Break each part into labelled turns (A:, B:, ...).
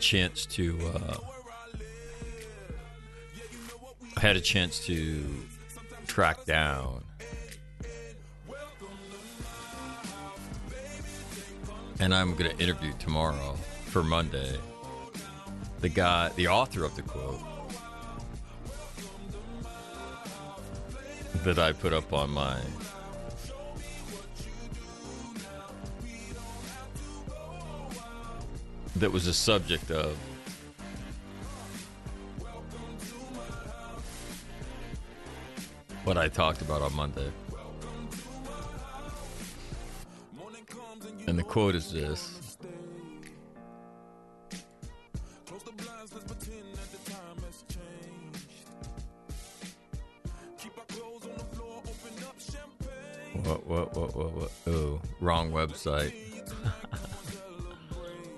A: Chance to uh, I had a chance to track down. And I'm going to interview tomorrow for Monday the guy the author of the quote that I put up on my that was a subject of what I talked about on Monday. And the quote is this
B: the the the.
A: What, what, what, what, what? Oh, wrong website.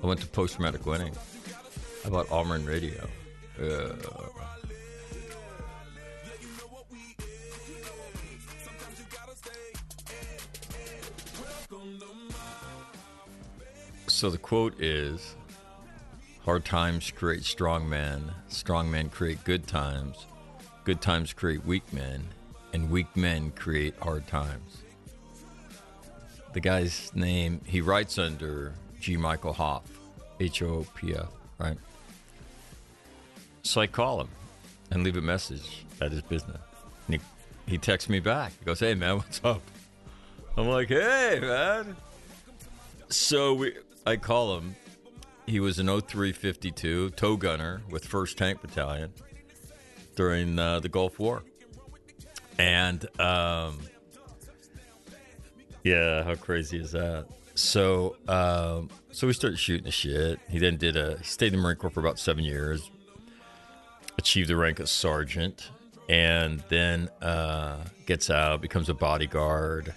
A: I went to post traumatic winning. How about All Marine Radio? So the quote is Hard times create strong men, strong men create good times, good times create weak men, and weak men create hard times the guy's name he writes under G. Michael Hopf, H O P F, right? So I call him and leave a message at his business. And he, he texts me back. He goes, Hey man, what's up? I'm like, Hey man. So we I call him. He was an 0352 tow gunner with 1st Tank Battalion during uh, the Gulf War. And um, yeah, how crazy is that? So, um, so we started shooting the shit. He then did a stayed in the Marine Corps for about seven years, achieved the rank of sergeant, and then uh, gets out, becomes a bodyguard.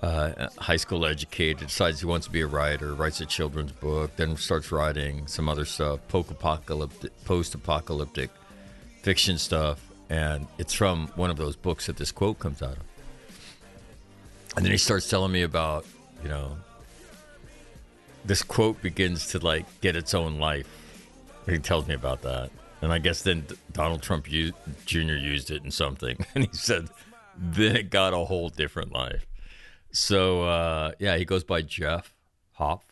A: Uh, high school educated, decides he wants to be a writer, writes a children's book, then starts writing some other stuff, post-apocalyptic fiction stuff, and it's from one of those books that this quote comes out of. And then he starts telling me about, you know, this quote begins to like get its own life. He tells me about that. And I guess then Donald Trump Jr. used it in something. And he said, then it got a whole different life. So, uh, yeah, he goes by Jeff Hopf.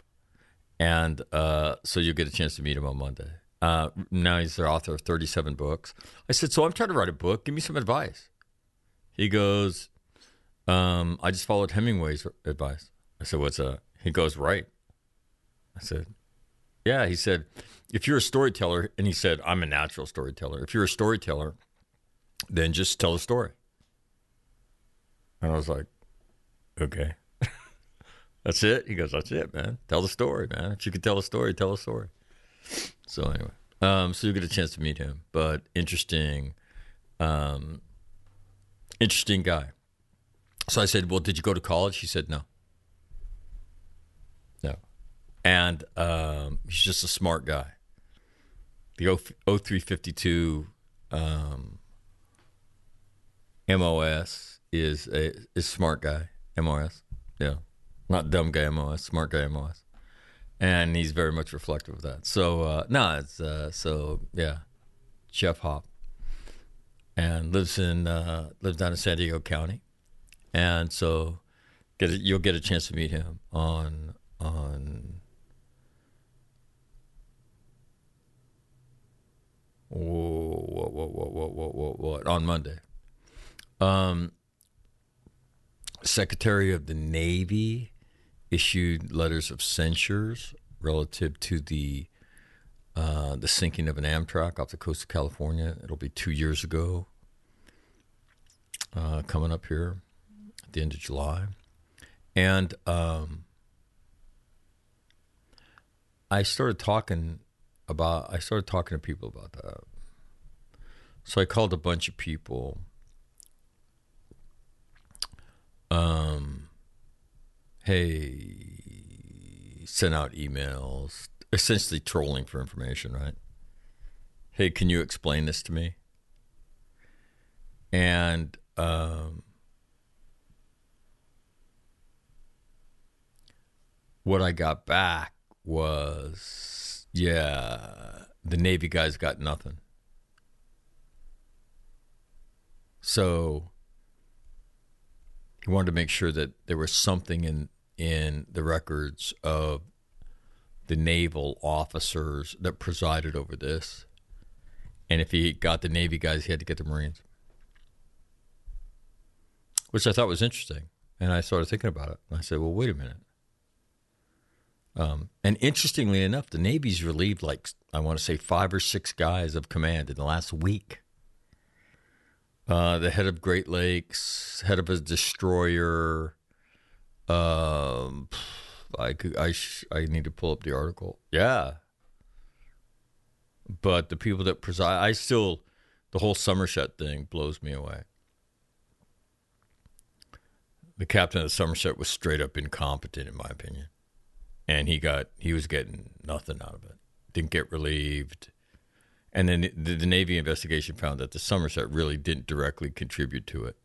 A: And uh, so you'll get a chance to meet him on Monday. Uh, now he's the author of 37 books. I said, So I'm trying to write a book. Give me some advice. He goes, um, I just followed Hemingway's advice. I said, What's that? He goes, Right. I said, Yeah. He said, If you're a storyteller, and he said, I'm a natural storyteller. If you're a storyteller, then just tell a story. And I was like, Okay. That's it? He goes, That's it, man. Tell the story, man. If you can tell a story, tell a story. So, anyway, um, so you get a chance to meet him, but interesting, um, interesting guy. So I said, "Well, did you go to college?" He said, "No, no," and um, he's just a smart guy. The O three fifty two um, MOS is a is smart guy MOS, yeah, not dumb guy MOS, smart guy MOS, and he's very much reflective of that. So uh, no, it's uh, so yeah, Jeff Hopf, and lives in uh, lives down in San Diego County. And so get a, you'll get a chance to meet him on on what, what, what, what, what, what, what, on Monday. Um, Secretary of the Navy issued letters of censures relative to the uh, the sinking of an Amtrac off the coast of California. It'll be two years ago, uh, coming up here at the end of July, and um, I started talking about. I started talking to people about that. So I called a bunch of people. Um, hey, sent out emails, essentially trolling for information, right? Hey, can you explain this to me? And um, what I got back was, yeah, the Navy guys got nothing. So he wanted to make sure that there was something in in the records of the naval officers that presided over this. And if he got the Navy guys, he had to get the Marines. Which I thought was interesting. And I started thinking about it. And I said, well, wait a minute. Um, and interestingly enough, the Navy's relieved like, I want to say, five or six guys of command in the last week. Uh, the head of Great Lakes, head of a destroyer. Um, I could, I, sh- I need to pull up the article. Yeah, but the people that preside, I still, the whole Somerset thing blows me away. The captain of the Somerset was straight up incompetent, in my opinion, and he got he was getting nothing out of it. Didn't get relieved and then the, the, Navy investigation found that the Somerset really didn't directly contribute to it.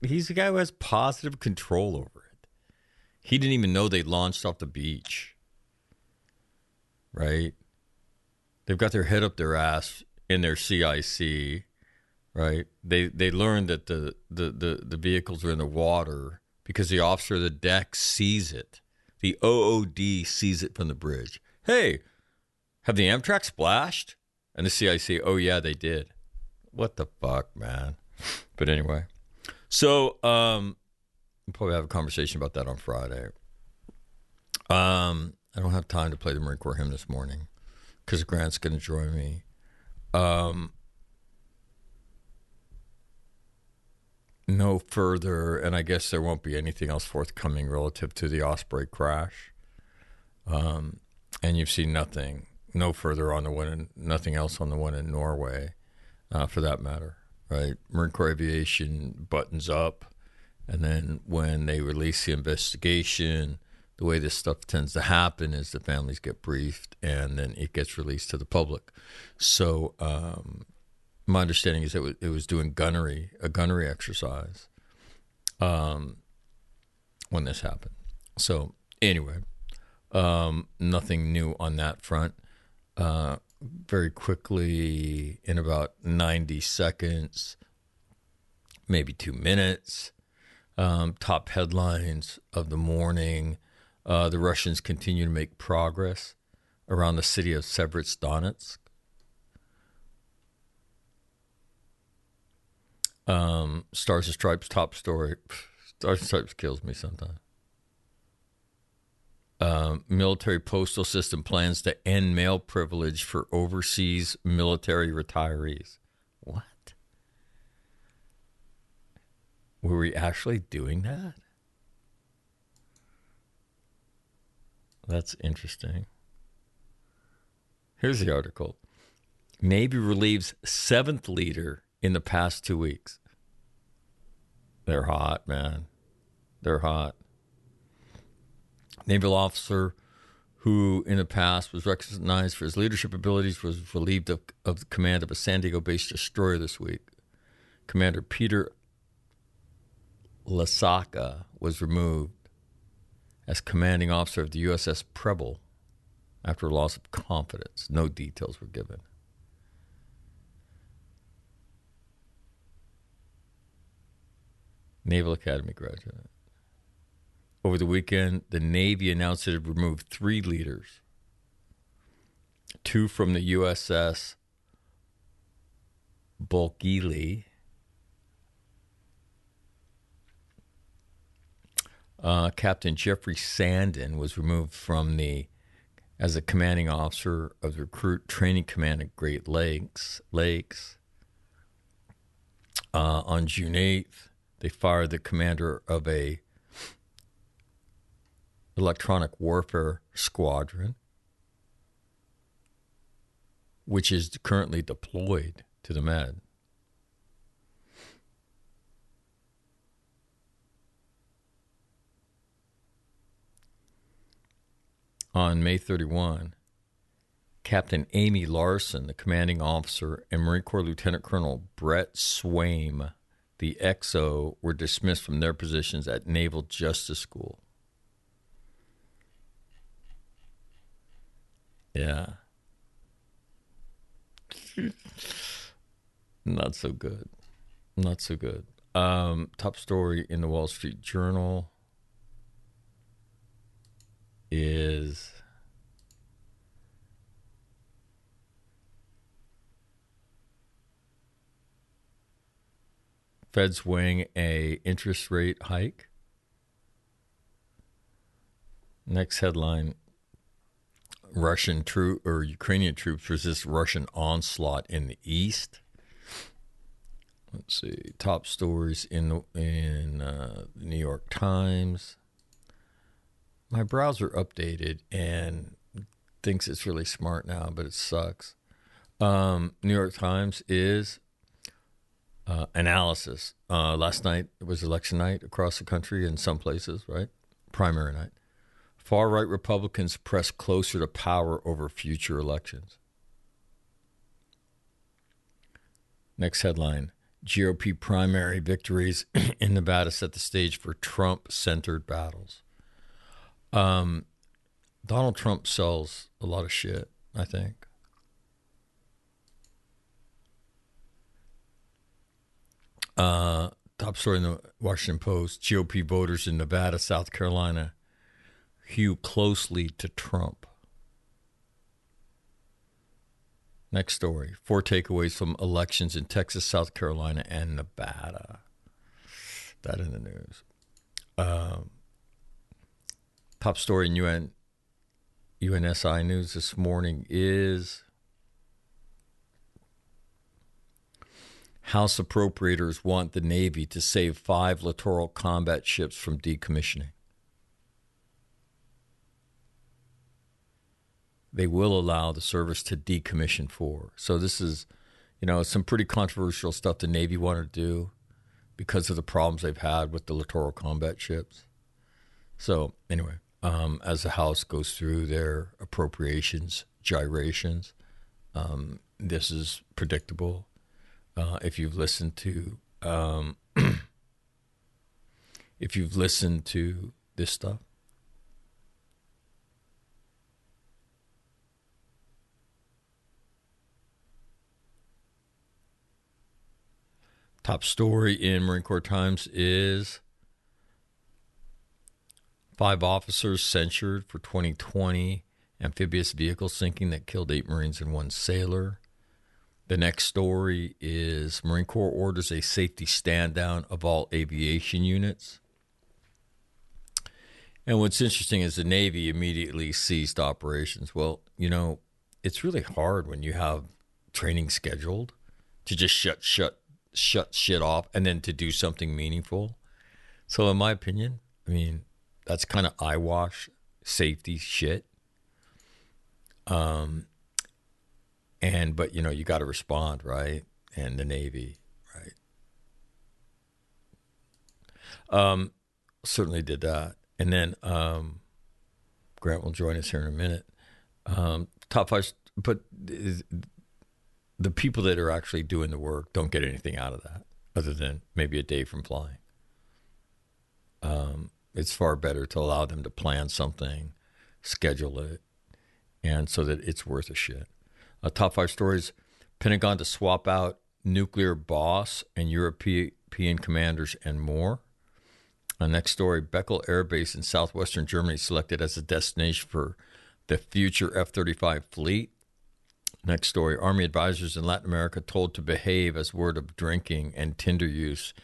A: He's the guy who has positive control over it. He didn't even know they launched off the beach. Right? They've got their head up their ass in their CIC. Right? They they learned that the, the, the, the vehicles are in the water because the officer of the deck sees it. The OOD sees it from the bridge. Hey, have the Amtrac splashed? And the CIC, oh yeah, they did. What the fuck, man? But anyway, so um, we'll probably have a conversation about that on Friday. Um, I don't have time to play the Marine Corps hymn this morning because Grant's going to join me. Um, no further, and I guess there won't be anything else forthcoming relative to the Osprey crash. Um, and you've seen nothing no further on the one, in, nothing else on the one in Norway, uh, for that matter. Right, Marine Corps Aviation buttons up, and then when they release the investigation, the way this stuff tends to happen is the families get briefed, and then it gets released to the public. So, um, my understanding is that it was doing gunnery, a gunnery exercise, um, when this happened. So, anyway, um, nothing new on that front uh, very quickly in about 90 seconds, maybe two minutes. Um, top headlines of the morning. Uh, the Russians continue to make progress around the city of Severodonetsk. Um, Stars and Stripes top story. Stars and Stripes kills me sometimes. Uh, military postal system plans to end mail privilege for overseas military retirees. What? Were we actually doing that? That's interesting. Here's the article Navy relieves seventh leader in the past two weeks. They're hot, man. They're hot naval officer who in the past was recognized for his leadership abilities was relieved of, of command of a San Diego based destroyer this week. Commander Peter Lasaka was removed as commanding officer of the USS Preble after a loss of confidence. No details were given. Naval Academy graduate. Over the weekend, the Navy announced it had removed three leaders two from the USS Bulkeley. Uh, Captain Jeffrey Sandin was removed from the as a commanding officer of the Recruit Training Command at Great Lakes. Lakes. Uh, on June 8th, they fired the commander of a electronic warfare squadron, which is currently deployed to the Med. On May 31, Captain Amy Larson, the commanding officer, and Marine Corps Lieutenant Colonel Brett Swaim, the XO, were dismissed from their positions at Naval Justice School. Yeah. Not so good. Not so good. Um, top story in the Wall Street Journal is Fed's weighing a interest rate hike. Next headline Russian troop or Ukrainian troops resist Russian onslaught in the east. Let's see top stories in the, in uh, New York Times. My browser updated and thinks it's really smart now, but it sucks. Um, New York Times is uh, analysis. Uh, last night it was election night across the country in some places, right? Primary night. Far right Republicans press closer to power over future elections. Next headline GOP primary victories in Nevada set the stage for Trump centered battles. Um, Donald Trump sells a lot of shit, I think. Uh, top story in the Washington Post GOP voters in Nevada, South Carolina hew closely to Trump. Next story four takeaways from elections in Texas, South Carolina, and Nevada. That in the news. Um, top story in UN, USNI News this morning is House appropriators want the Navy to save five littoral combat ships from decommissioning. They will allow the service to decommission four. So this is, you know, some pretty controversial stuff the Navy wanted to do because of the problems they've had with the littoral combat ships. So anyway, um, as the House goes through their appropriations gyrations, um, this is predictable uh, if you've listened to um, if you've listened to this stuff. Top story in Marine Corps Times is five officers censured for 2020 amphibious vehicle sinking that killed eight Marines and one sailor. The next story is Marine Corps orders a safety stand down of all aviation units. And what's interesting is the Navy immediately ceased operations. Well, you know, it's really hard when you have training scheduled to just shut shut shut shit off and then to do something meaningful. So in my opinion, I mean, that's kind of eyewash safety shit. Um and but you know you got to respond right? And the navy right? Um certainly did that. And then um grant will join us here in a minute. Um top five but the people that are actually doing the work don't get anything out of that other than maybe a day from flying. Um it's far better to allow them to plan something schedule it and so that it's worth a shit uh, top five stories Pentagon to swap out nuclear boss and European commanders and more. Uh, next story Büchel Air Base in southwestern Germany selected as a destination for the future F 35 fleet. Next story Army advisors in Latin America told to behave as word of drinking and Tinder use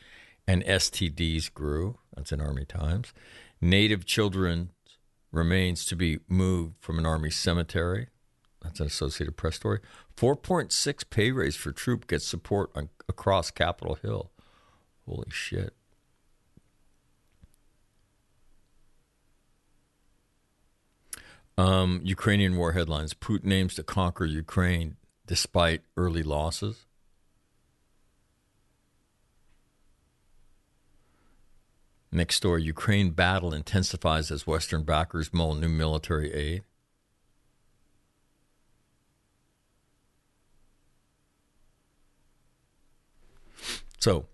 A: and STDs grew. That's in Army Times. Native children's remains to be moved from an Army cemetery. That's an Associated Press story. 4.6 pay raise for troop gets support on, across Capitol Hill. Holy shit. Um, Ukrainian war headlines Putin aims to conquer Ukraine despite early losses. Next story Ukraine battle intensifies as Western backers mull new military aid. So,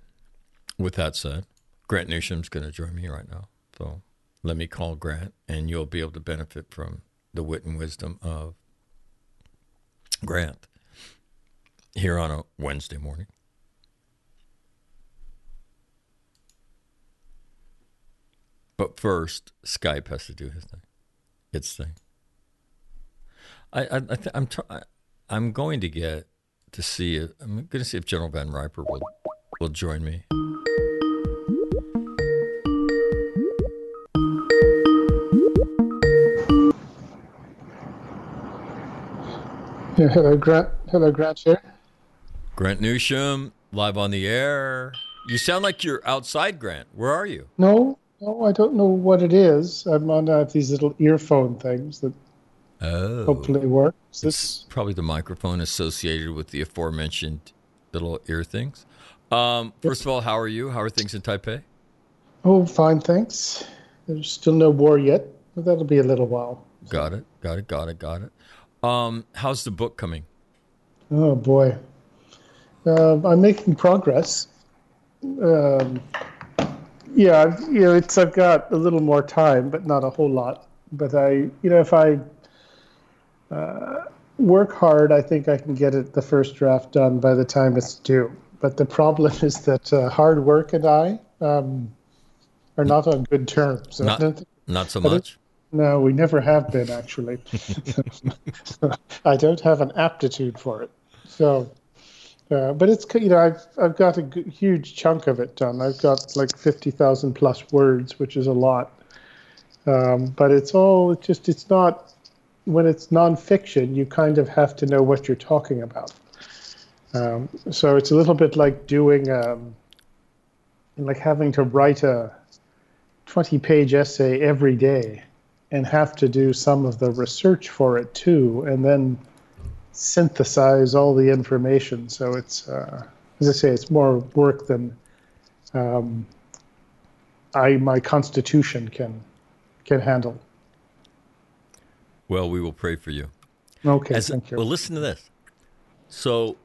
A: with that said, Grant Newsham's going to join me right now. So, let me call Grant, and you'll be able to benefit from the wit and wisdom of Grant here on a Wednesday morning. But first, Skype has to do his thing, its thing. I, I, I th- I'm, tr- I'm going to get to see. I'm going to see if General Van Riper will will join me.
C: Yeah, hello, Grant. Hello, Grant here.
A: Grant Newsham, live on the air. You sound like you're outside, Grant. Where are you?
C: No, no, I don't know what it is. I'm on uh, these little earphone things that
A: Oh,
C: hopefully work. Is this
A: probably the microphone associated with the aforementioned little ear things. Um, first of all, how are you? How are things in Taipei?
C: oh, fine, thanks. There's still no war yet, but that'll be a little while.
A: Got it. Got it. Got it. Got it. Um, how's the book coming?
C: Oh boy, um, I'm making progress. Um, yeah, I've- you know, it's I've got a little more time, but not a whole lot. But I, you know, if I uh, work hard, I think I can get it the first draft done by the time it's due. But the problem is that uh, hard work and I um, are not on good terms.
A: Not-
C: think-
A: Not so much.
C: no, we never have been actually. I don't have an aptitude for it. So, uh, but it's you know I've I've got a g- huge chunk of it done. I've got like fifty thousand plus words, which is a lot. Um, but it's all it's just it's not when it's nonfiction. You kind of have to know what you're talking about. Um, so it's a little bit like doing um, like having to write a twenty page essay every day and have to do some of the research for it too, and then synthesize all the information. So it's, uh, as I say, it's more work than um, I my constitution can can handle.
A: Well, we will pray for you.
C: Okay,
A: As,
C: thank you.
A: well, listen to this. So,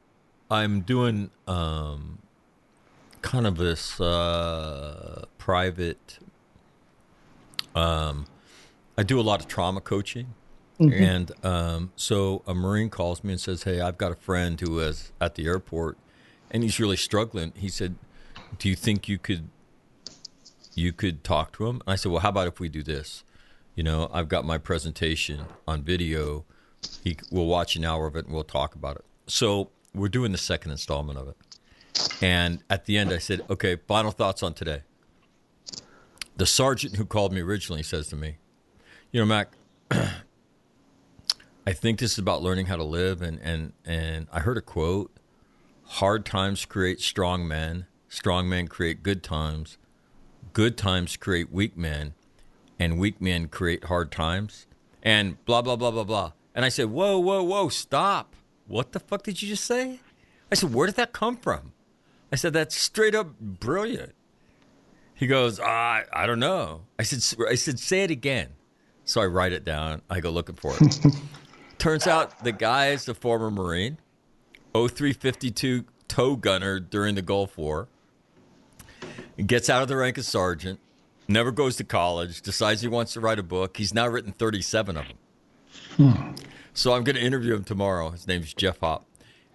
A: I'm doing um, kind of this uh, private. Um, I do a lot of trauma coaching, and um, so a Marine calls me and says, "Hey, I've got a friend who is at the airport, and he's really struggling." He said, "Do you think you could you could talk to him?" And I said, "Well, how about if we do this? You know, I've got my presentation on video." he we'll watch an hour of it and we'll talk about it. So we're doing the second installment of it. And at the end I said, Okay, final thoughts on today. The sergeant who called me originally says to me, You know, Mac, I think this is about learning how to live and, and, and I heard a quote hard times create strong men, strong men create good times, good times create weak men, and weak men create hard times, and blah, blah, blah, blah, blah. And I said, Whoa, whoa, whoa, stop. What the fuck did you just say? I said, Where did that come from? I said, That's straight up brilliant. He goes, I, I don't know. I said, I said, Say it again. So I write it down. I go looking for it. Turns out the guy is a former Marine, 0352 tow gunner during the Gulf War. He gets out of the rank of sergeant, never goes to college, decides he wants to write a book. He's now written 37 of them. Hmm. So I'm going to interview him tomorrow. His name's Jeff Hopf.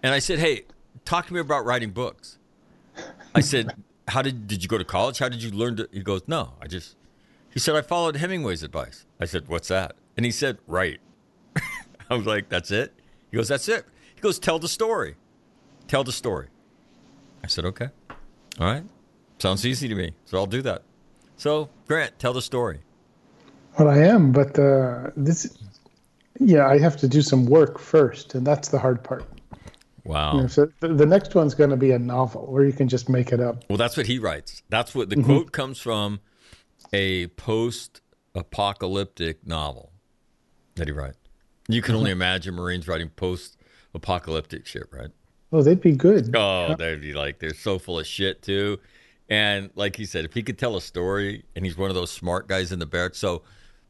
A: And I said, "Hey, talk to me about writing books." I said, "How did did you go to college? How did you learn to?" He goes, "No, I just." He said, "I followed Hemingway's advice." I said, "What's that?" And he said, "Write." I was like, "That's it." He goes, "That's it." He goes, "Tell the story. Tell the story." I said, "Okay, all right, sounds easy to me, so I'll do that." So, Grant, tell the story.
C: Well, I am, but uh, this, yeah, I have to do some work first, and that's the hard part.
A: Wow.
C: You know, so the, the next one's going to be a novel where you can just make it up.
A: Well, that's what he writes. That's what the mm-hmm. quote comes from a post apocalyptic novel that he writes. You can only uh-huh. imagine Marines writing post apocalyptic shit, right?
C: Oh, they'd be good.
A: Oh, they'd be like, they're so full of shit, too. And like he said, if he could tell a story and he's one of those smart guys in the barracks. So,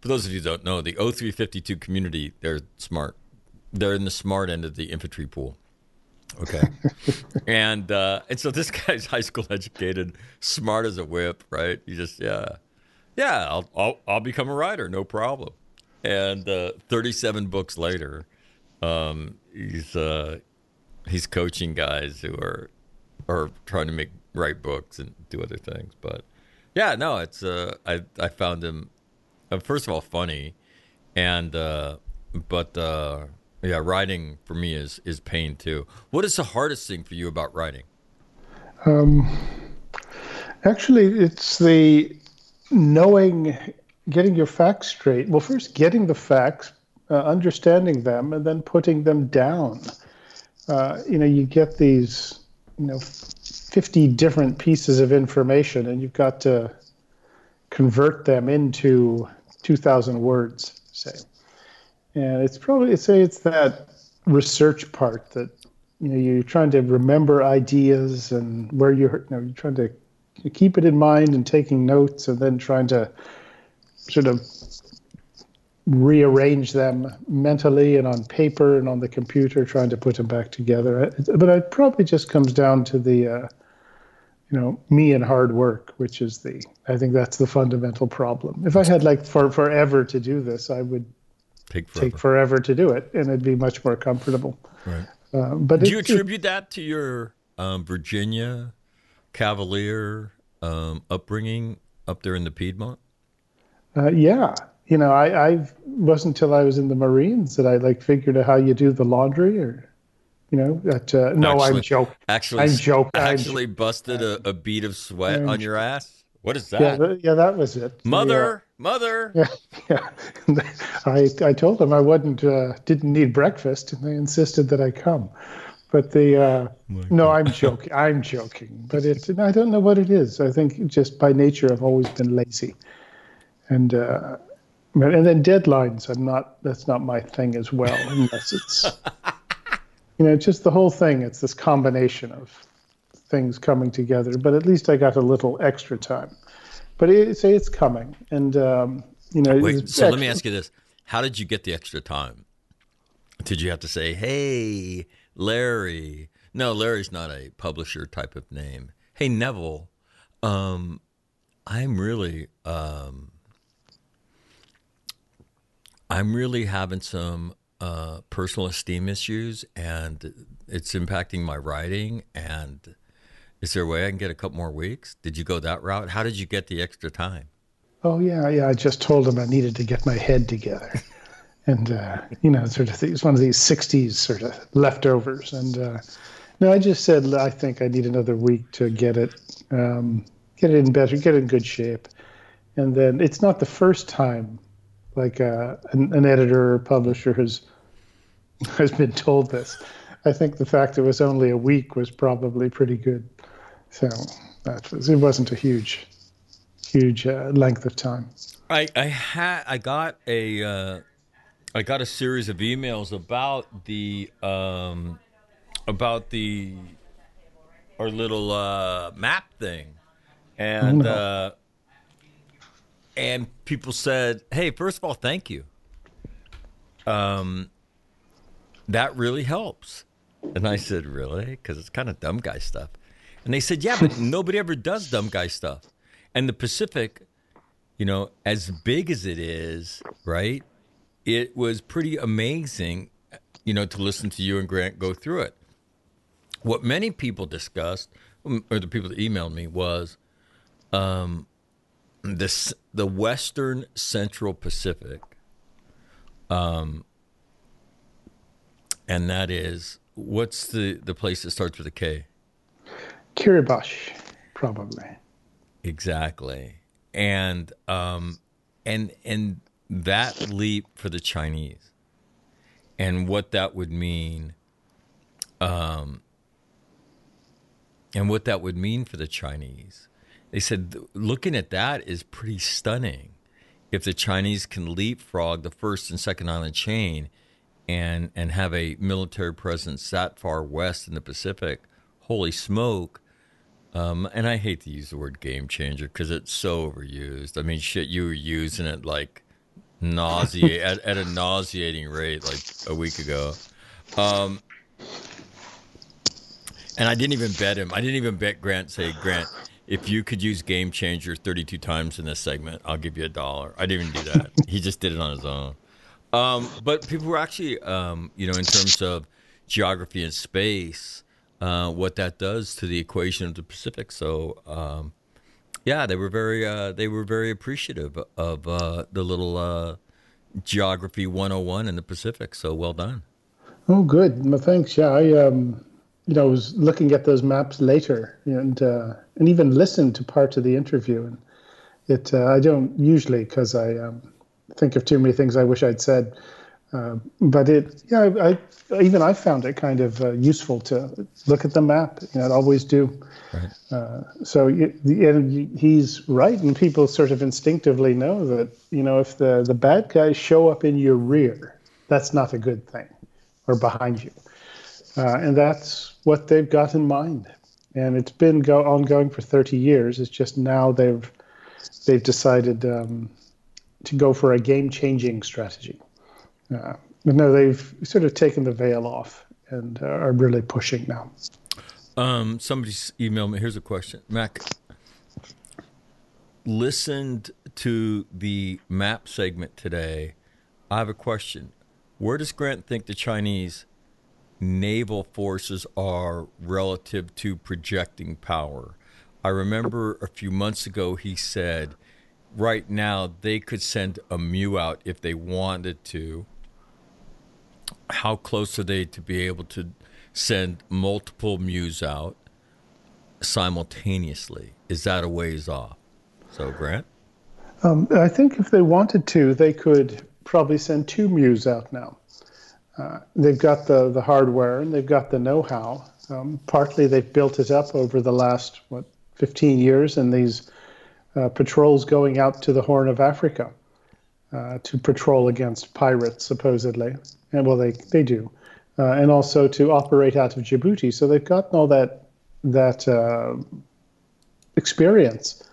A: for those of you who don't know, the 0352 community, they're smart. They're in the smart end of the infantry pool. Okay. and uh, and so this guy's high school educated, smart as a whip, right? You just yeah, yeah. I'll I'll, I'll become a writer, no problem. And uh, 37 books later, um, he's uh, he's coaching guys who are are trying to make write books and do other things. But yeah, no, it's uh, I I found him uh, first of all funny, and uh, but uh, yeah, writing for me is is pain too. What is the hardest thing for you about writing?
C: Actually, it's the knowing, getting your facts straight. Well, first, getting the facts, uh, understanding them, and then putting them down. Uh, you know, you get these, you know, 50 different pieces of information, and you've got to convert them into 2,000 words, say. And it's probably, say, it's that research part that, you know, you're trying to remember ideas and where you're, you know, you're trying to keep it in mind and taking notes and then trying to sort of rearrange them mentally and on paper and on the computer, trying to put them back together. But it probably just comes down to the, uh, you know, me and hard work, which is the, I think that's the fundamental problem. If I had like for forever to do this, I would
A: Take forever.
C: take forever to do it and it'd be much more comfortable.
A: Right.
C: Uh, but
A: Do
C: it-
A: you
C: it-
A: attribute that to your um, Virginia Cavalier um, upbringing up there in the Piedmont?
C: Uh, yeah, you know, I, I wasn't until I was in the Marines that I like figured out how you do the laundry, or you know, that. Uh, no, I'm
A: Actually-
C: joking.
A: Actually,
C: I'm joking. I'm
A: Actually, busted a, a bead of sweat
C: I'm
A: on your ass. What is that,
C: th- yeah, that was it.
A: mother? Mother?
C: Yeah, yeah. I I told them I wasn't uh, didn't need breakfast, and they insisted that I come. But the uh, no, I'm joking. I'm joking. But it's I don't know what it is. I think just by nature I've always been lazy, and uh, and then deadlines. I'm not. That's not my thing as well. Unless it's you know just the whole thing. It's this combination of things coming together. But at least I got a little extra time. But it, say it's coming, and um, you know.
A: Wait,
C: it's
A: so let me ask you this: How did you get the extra time? Did you have to say, "Hey, Larry"? No, Larry's not a publisher type of name. Hey, Neville, um, I'm really, um, I'm really having some uh, personal esteem issues, and it's impacting my writing. And is there a way I can get a couple more weeks? Did you go that route? How did you get the extra time?
C: Oh yeah, yeah. I just told him I needed to get my head together, and uh, you know, sort of, it's one of these '60s sort of leftovers. And uh, no, I just said I think I need another week to get it, um, get it in better, get it in good shape. And then it's not the first time, like uh, an, an editor or publisher has has been told this. I think the fact it was only a week was probably pretty good. So that was it. wasn't a huge, huge uh, length of time.
A: I I had I got a uh, I got a series of emails about the um, about the our little uh, map thing, and
C: no.
A: uh, and people said, "Hey, first of all, thank you. Um, that really helps." And I said, "Really?" Because it's kind of dumb guy stuff. And they said, "Yeah, but nobody ever does dumb guy stuff." And the Pacific you know, as big as it is, right? It was pretty amazing, you know, to listen to you and Grant go through it. What many people discussed, um, or the people that emailed me, was um, this the Western Central Pacific, um, and that is what's the the place that starts with a K?
C: Kiribati, probably.
A: Exactly, and um, and and that leap for the Chinese, and what that would mean, um, and what that would mean for the Chinese. They said looking at that is pretty stunning. If the Chinese can leapfrog the first and second island chain, and and have a military presence that far west in the Pacific, holy smoke! Um, and I hate to use the word game changer because it's so overused. I mean, shit, you were using it like nausea at, at, a nauseating rate like a week ago. Um, and I didn't even bet him. I didn't even bet Grant. Say Grant, if you could use game changer 32 times in this segment, I'll give you a dollar. I didn't even do that. he just did it on his own. Um, but people were actually, um, you know, in terms of geography and space, uh, what that does to the equation of the Pacific. So, um, yeah, they were very, uh, they were very appreciative of uh, the little uh, geography 101 in the Pacific. So, well done.
C: Oh, good. Well, thanks. Yeah, I, um, you know, was looking at those maps later and uh, and even listened to parts of the interview, and it I don't usually because I. Um, think of too many things I wish I'd said. Uh, but it, yeah, I, I, even I found it kind of uh, useful to look at the map. You know, I always do. Right. Uh, so and he's right, and people sort of instinctively know that you know if the the bad guys show up in your rear, that's not a good thing, or behind you, uh, and that's what they've got in mind. And it's been go- ongoing for 30 years. It's just now they've they've decided. Um, to go for a game changing strategy. Uh, but no, they've sort of taken the veil off and are really pushing now.
A: Um, somebody's emailed me. Here's a question, Mac. Listened to the map segment today. I have a question. Where does Grant think the Chinese naval forces are relative to projecting power? I remember a few months ago he said right now they could send a MEU out if they wanted to. How close are they to be able to send multiple MEUs out simultaneously? Is that a ways off? So, Grant?
C: Um, I think if they wanted to, they could probably send two MEUs out now. Uh, they've got the, the hardware and they've got the know how. Um, partly they've built it up over the last, what, 15 years in these uh, patrols going out to the Horn of Africa uh, to patrol against pirates, supposedly. And well, they, they do. Uh, and also to operate out of Djibouti. So they've gotten all that that uh, experience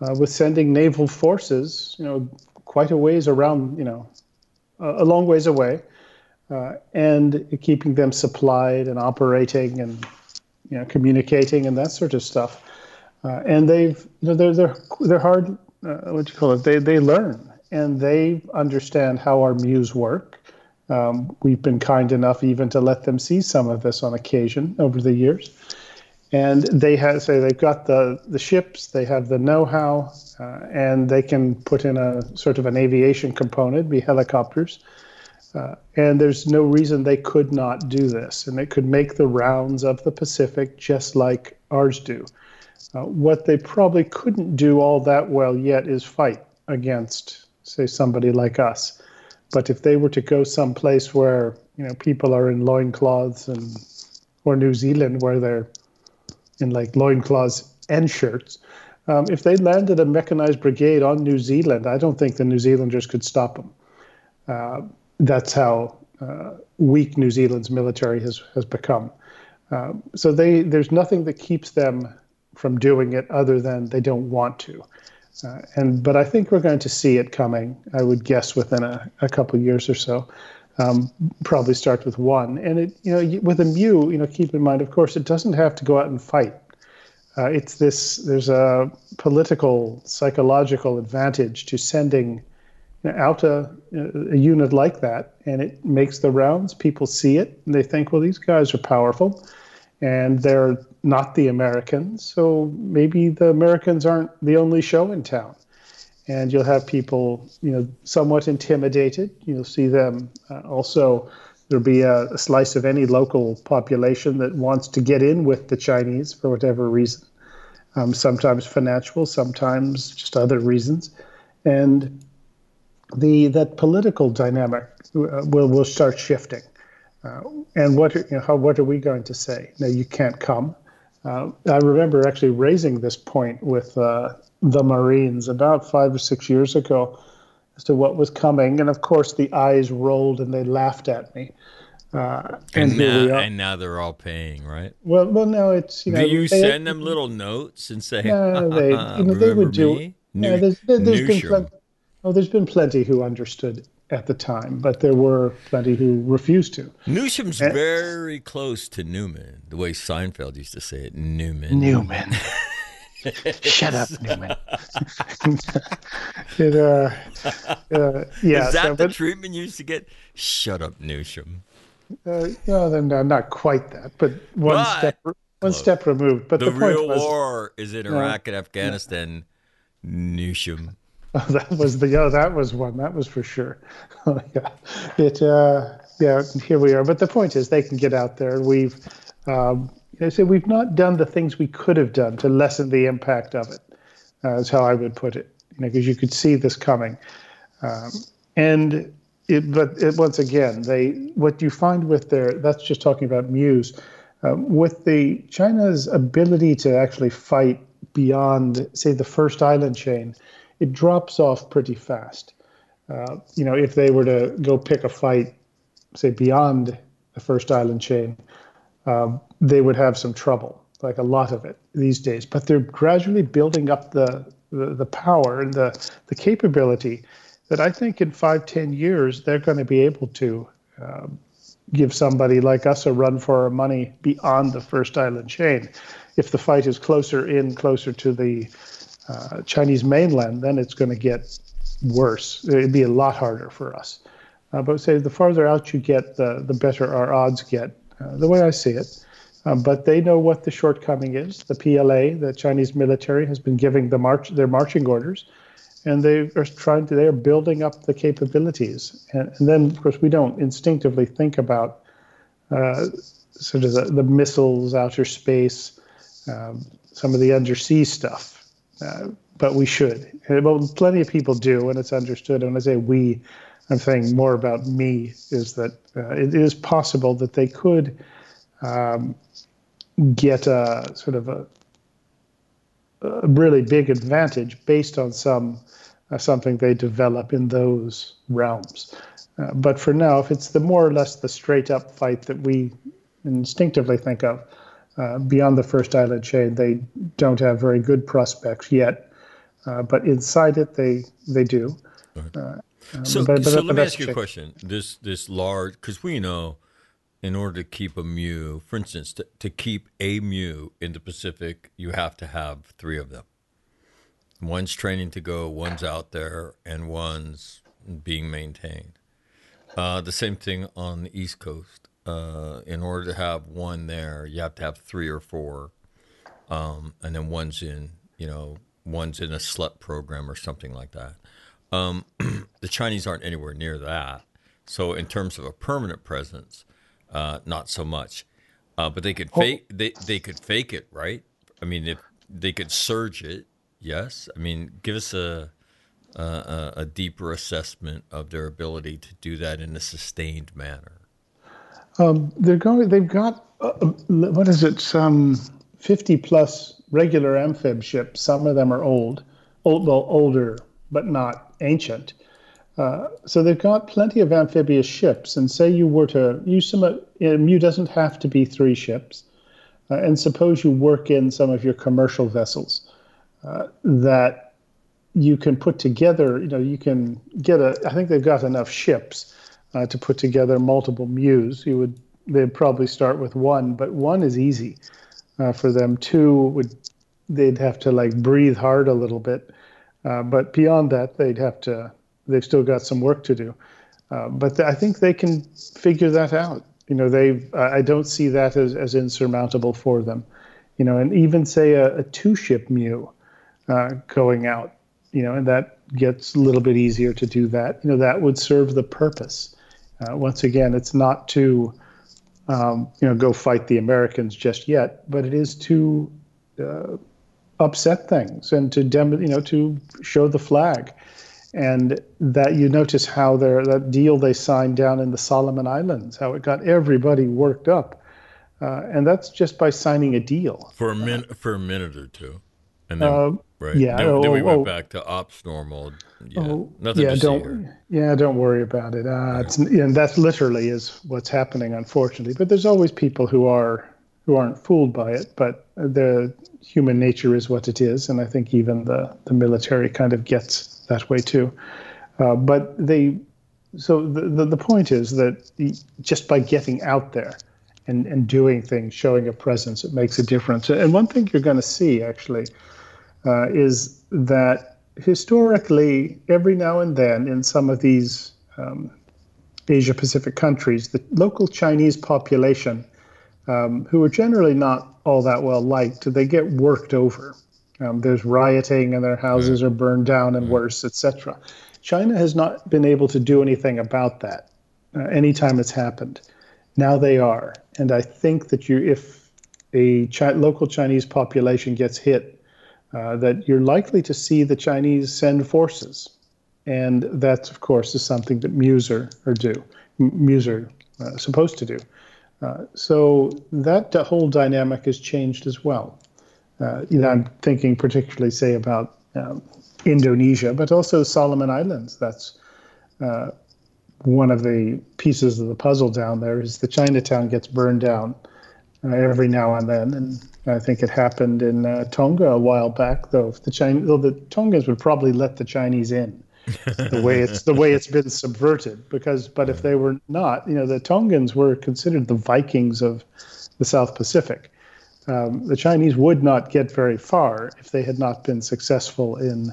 C: uh, with sending naval forces, you know, quite a ways around, you know, a long ways away, uh, and keeping them supplied and operating and you know communicating and that sort of stuff. Uh, and they've you know they're they're they're hard uh, what do you call it they they learn and they understand how our MEUs work. Um, we've been kind enough even to let them see some of this on occasion over the years. And they have say they've got the the ships, they have the know-how, uh, and they can put in a sort of an aviation component, be helicopters. Uh, and there's no reason they could not do this, and they could make the rounds of the Pacific just like ours do. Uh, what they probably couldn't do all that well yet is fight against, say, somebody like us. But if they were to go someplace where you know people are in loincloths and or New Zealand where they're in like loincloths and shirts, um, if they landed a mechanized brigade on New Zealand, I don't think the New Zealanders could stop them. Uh, that's how uh, weak New Zealand's military has has become. Uh, so they there's nothing that keeps them from doing it other than they don't want to. Uh, and but I think we're going to see it coming. I would guess within a, a couple years or so. Um, probably start with one. And it, you know, with a MEU, you know, keep in mind, of course, it doesn't have to go out and fight. Uh, it's this. There's a political, psychological advantage to sending you know, out a, a unit like that, and it makes the rounds. People see it, and they think, well, these guys are powerful and they're not the Americans. So maybe the Americans aren't the only show in town. And you'll have people, you know, somewhat intimidated. You'll see them uh, also There'll be a, a, slice of any local population that wants to get in with the Chinese for whatever reason. Um, sometimes financial, sometimes just other reasons, and the that political dynamic uh, will will start shifting. Uh, and what you know, how, what are we going to say? No, you can't come. Uh, I remember actually raising this point with uh, the Marines about five or six years ago as to what was coming, and of course the eyes rolled and they laughed at me.
A: Uh, and, and now, and now they're all paying, right?
C: Well, well, no, it's you know.
A: Do you they, send them little notes and say,
C: "No, they, you know, they would do." Me? Yeah, there's, there's been plenty, oh, there's been plenty who understood at the time, but there were plenty who refused to.
A: Newsham's and, very close to Newman, the way Seinfeld used to say it. Newman.
C: Newman. Shut up, Newman. it, uh,
A: uh, yeah. Is that so, the but, treatment you used to get? Shut up, Newsham.
C: Uh, no, no, not quite that, but one but, step one close. step removed. But
A: the,
C: the
A: real
C: was,
A: war is in Iraq and Afghanistan.
C: Newsham. That was the oh, that was one. That was for sure. Oh, yeah. It uh, yeah. Here we are. But the point is, they can get out there. and We've um, I say we've not done the things we could have done to lessen the impact of it. Uh, is how I would put it. You know, because you could see this coming, um, and it, but it, once again, they what you find with their that's just talking about MEUs, um, with the China's ability to actually fight beyond, say, the first island chain, it drops off pretty fast. Uh, you know, if they were to go pick a fight, say, beyond the first island chain, um, they would have some trouble, like a lot of it these days. But they're gradually building up the, the, the power and the, the capability that I think in five, ten years, they're going to be able to um, give somebody like us a run for our money beyond the first island chain. If the fight is closer in, closer to the uh, Chinese mainland, then it's going to get worse. It'd be a lot harder for us. Uh, but say the farther out you get, the the better our odds get. Uh, the way I see it. Um, but they know what the shortcoming is. The PLA, the Chinese military, has been giving the march their marching orders, and they are trying to. They are building up the capabilities, and, and then of course we don't instinctively think about uh, sort of the, the, missiles, outer space, um, some of the undersea stuff. Uh, but we should. Well, plenty of people do, and it's understood. And when I say we, I'm saying more about me. Is that uh, it is possible that they could um, get a sort of a, a, really big advantage based on some uh, something they develop in those realms. Uh, but for now, if it's the more or less the straight up fight that we instinctively think of, uh, beyond the first island chain, they don't have very good prospects yet. Uh, but inside it, they they do.
A: Uh, so, but, but, so let me ask you a question. This this large, because we know in order to keep a MEU, for instance, to, to keep a MEU in the Pacific, you have to have three of them. One's training to go, one's out there, and one's being maintained. Uh, the same thing on the East Coast. Uh, in order to have one there, you have to have three or four, um, and then one's in, you know, one's in a SLEP program or something like that. Um, the Chinese aren't anywhere near that. So in terms of a permanent presence, uh, not so much. Uh, but they could fake they they could fake it, right? I mean, if they could surge it, yes. I mean, give us a a, a deeper assessment of their ability to do that in a sustained manner.
C: Um, they're going. They've got uh, what is it? Some fifty plus regular amphib ships. Some of them are old, old well, older, but not ancient. Uh, so they've got plenty of amphibious ships, and say you were to use some, uh, MEU doesn't have to be three ships, uh, and suppose you work in some of your commercial vessels uh, that you can put together. You know, you can get a. I think they've got enough ships uh, to put together multiple MEUs. You would. They'd probably start with one, but one is easy for them. Two would. They'd have to like breathe hard a little bit, but beyond that, they'd have to they've still got some work to do. Uh, but I think they can figure that out. You know, they I don't see that as, as insurmountable for them. You know, and even say a, a two ship MEU uh, going out, you know, and that gets a little bit easier to do that. You know, that would serve the purpose. Uh, once again, it's not to um, you know go fight the Americans just yet, but it is to uh, upset things and to dem- you know to show the flag. And that you notice how their that deal they signed down in the Solomon Islands, how it got everybody worked up, uh, and that's just by signing a deal.
A: For a minute for a minute or two, and then
C: Uh,
A: right,
C: yeah,
A: then, then we
C: oh,
A: went
C: oh.
A: back to ops normal. Yeah,
C: Oh,
A: nothing
C: yeah,
A: to
C: don't. Yeah, don't worry about it. Uh, it's, and that literally is what's happening, unfortunately. But there's always people who are who aren't fooled by it. But the human nature is what it is, and I think even the the military kind of gets that way too. Uh, but they, so the, the the point is that just by getting out there and and doing things, showing a presence, it makes a difference. And one thing you're going to see actually uh, is that historically, every now and then in some of these um, Asia Pacific countries, the local Chinese population, um, who are generally not all that well liked, they get worked over. Um, there's rioting and their houses are burned down and worse, etc. China has not been able to do anything about that uh, anytime it's happened. Now they are, and I think that you, if a chi- local Chinese population gets hit, uh, that you're likely to see the Chinese send forces, and that, of course, is something that MEUs are, do. MEUs uh, supposed to do. Uh, so that whole dynamic has changed as well. Uh, you know, I'm thinking particularly, say, about um, Indonesia, but also Solomon Islands. That's uh, one of the pieces of the puzzle down there. Is the Chinatown gets burned down uh, every now and then, and I think it happened in uh, Tonga a while back. Though the Chinese, though the Tongans would probably let the Chinese in, the way it's the way it's been subverted. Because, but if they were not, you know, the Tongans were considered the Vikings of the South Pacific. Um, the Chinese would not get very far if they had not been successful in,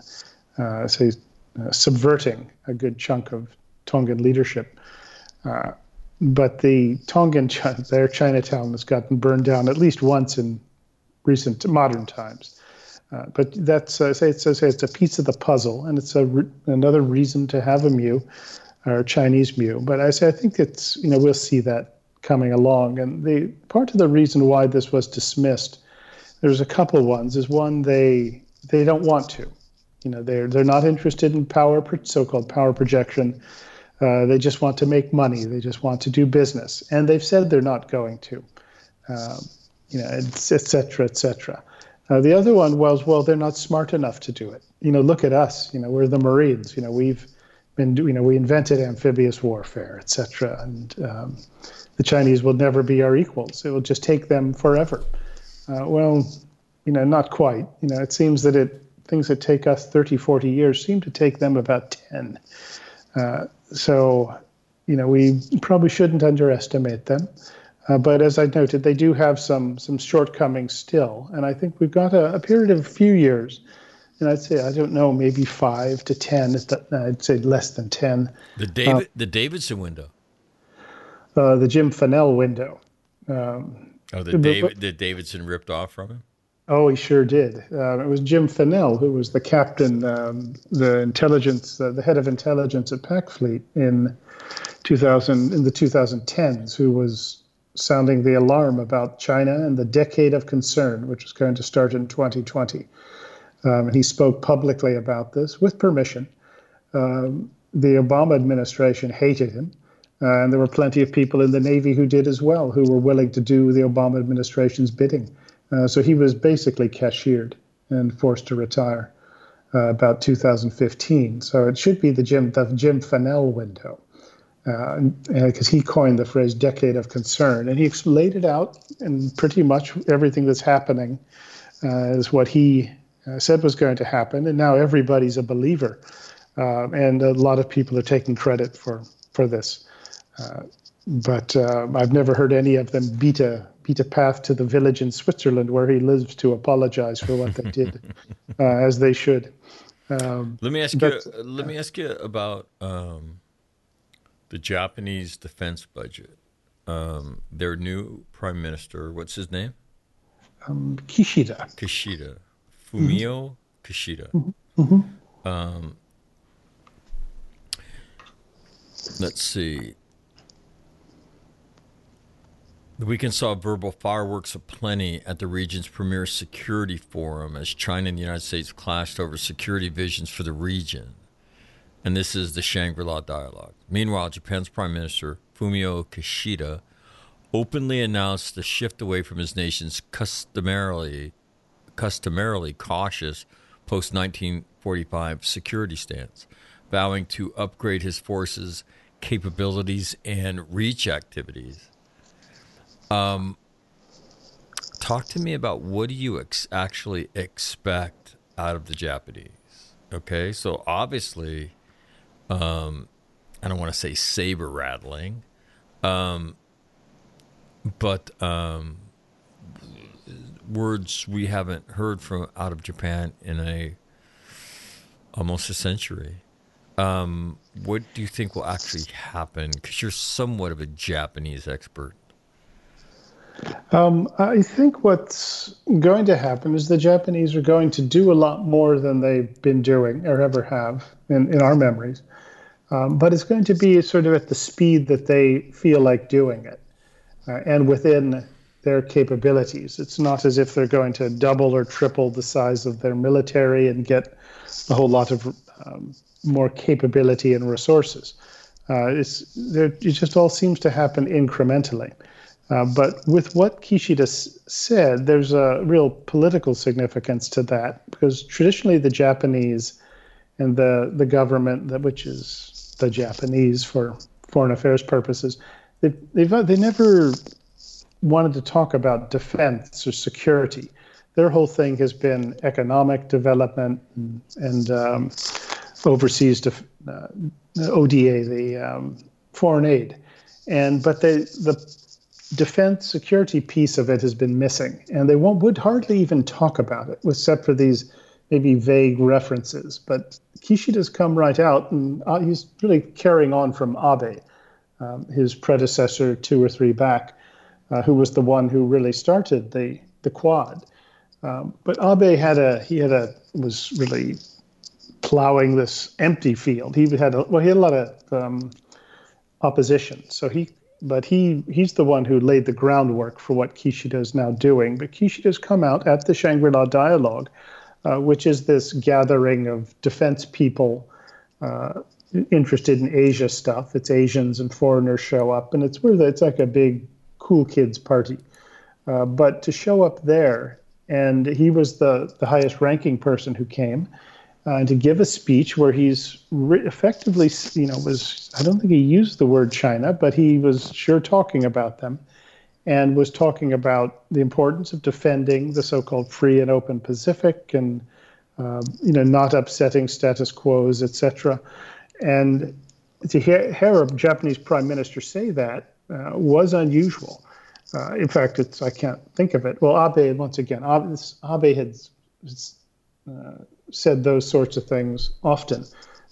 C: uh, say, uh, subverting a good chunk of Tongan leadership. But the Tongan, their Chinatown has gotten burned down at least once in recent modern times. Uh, but that's uh, say it's, say it's a piece of the puzzle, and it's a re- another reason to have a MEU, or Chinese MEU. But I say I think it's you know we'll see that coming along, and the part of the reason why this was dismissed, there's a couple ones. Is one they they don't want to, you know they're they're not interested in power so-called power projection. Uh, they just want to make money. They just want to do business, and they've said they're not going to. Um, you know, et cetera, et cetera. Uh, the other one was, well, they're not smart enough to do it. You know, look at us. You know, we're the Marines. You know, we've been, you know, we invented amphibious warfare, et cetera. And um, the Chinese will never be our equals. It will just take them forever. Uh, well, you know, not quite. You know, it seems that it things that take us 30, 40 years seem to take them about 10. Uh, so, you know, we probably shouldn't underestimate them. Uh, but as I noted, they do have some some shortcomings still, and I think we've got a, a period of a few years, and I'd say I don't know, maybe five to ten. I'd say less than ten.
A: The David, the Davidson window.
C: Uh, the Jim Fanell window. Um,
A: Oh, the David, the Davidson ripped off from him.
C: Oh, he sure did. Uh, it was Jim Fanell who was the captain, um, the intelligence, uh, the head of intelligence at PacFleet in 2000, in the 2010s, who was sounding the alarm about China and the decade of concern, which was going to start in 2020. Um, and he spoke publicly about this with permission. Um, the Obama administration hated him. Uh, and there were plenty of people in the Navy who did as well, who were willing to do the Obama administration's bidding. Uh, so he was basically cashiered and forced to retire uh, about 2015. So it should be the Jim the Jim Fanell window, because he coined the phrase "decade of concern," and he laid it out, and pretty much everything that's happening uh, is what he uh, said was going to happen. And now everybody's a believer, uh, and a lot of people are taking credit for for this. Uh, but uh, I've never heard any of them beat a beat a path to the village in Switzerland where he lives to apologize for what they did, uh, as they should. Um,
A: Let me ask
C: But-
A: you. Let me ask you about um, the Japanese defense budget. Um, their new prime minister. What's his name?
C: um, Kishida.
A: Kishida. Fumio Kishida.
C: Mm-hmm.
A: Um, let's see. The weekend saw verbal fireworks aplenty at the region's premier security forum as China and the United States clashed over security visions for the region. And this is the Shangri La dialogue. Meanwhile, Japan's Prime Minister, Fumio Kishida, openly announced the shift away from his nation's customarily, customarily cautious post 1945 security stance, vowing to upgrade his forces' capabilities and reach activities. Um, talk to me about what do you ex- actually expect out of the Japanese? Okay, so obviously, um, I don't want to say saber rattling, um, but um, words we haven't heard from out of Japan in a almost a century. Um, what do you think will actually happen? Because you're somewhat of a Japanese expert.
C: Um, I think what's going to happen is the Japanese are going to do a lot more than they've been doing or ever have in, in our memories. Um, but it's going to be sort of at the speed that they feel like doing it uh, and within their capabilities. It's not as if they're going to double or triple the size of their military and get a whole lot of um, more capability and resources. Uh, it's, it just all seems to happen incrementally. Uh, but with what Kishida said, there's a real political significance to that because traditionally the Japanese and the, the government, that, which is the Japanese for foreign affairs purposes, they, they've, they never wanted to talk about defense or security. Their whole thing has been economic development and, and um, overseas def- uh, ODA, the um, foreign aid. And but they, the defense security piece of it has been missing, and they won't would hardly even talk about it, except for these maybe vague references. But Kishida's come right out, and uh, he's really carrying on from Abe, um, his predecessor two or three back, uh, who was the one who really started the the Quad. Um, but Abe had a he had a was really plowing this empty field. He had a, well he had a lot of um, opposition, so he but he he's the one who laid the groundwork for what Kishida is now doing. But Kishida's come out at the Shangri-La Dialogue, uh, which is this gathering of defense people uh, interested in Asia stuff. It's Asians and foreigners show up, and it's where it's like a big cool kids party. Uh, but to show up there, and he was the the highest ranking person who came uh, to give a speech where he's re- effectively, you know, was I don't think he used the word China, but he was sure talking about them, and was talking about the importance of defending the so-called free and open Pacific, and uh, you know, not upsetting status quos, etc. And to hear, hear, a Japanese prime minister say that uh, was unusual. Uh, in fact, it's I can't think of it. Well, Abe once again, Abe, Abe had uh, said those sorts of things often,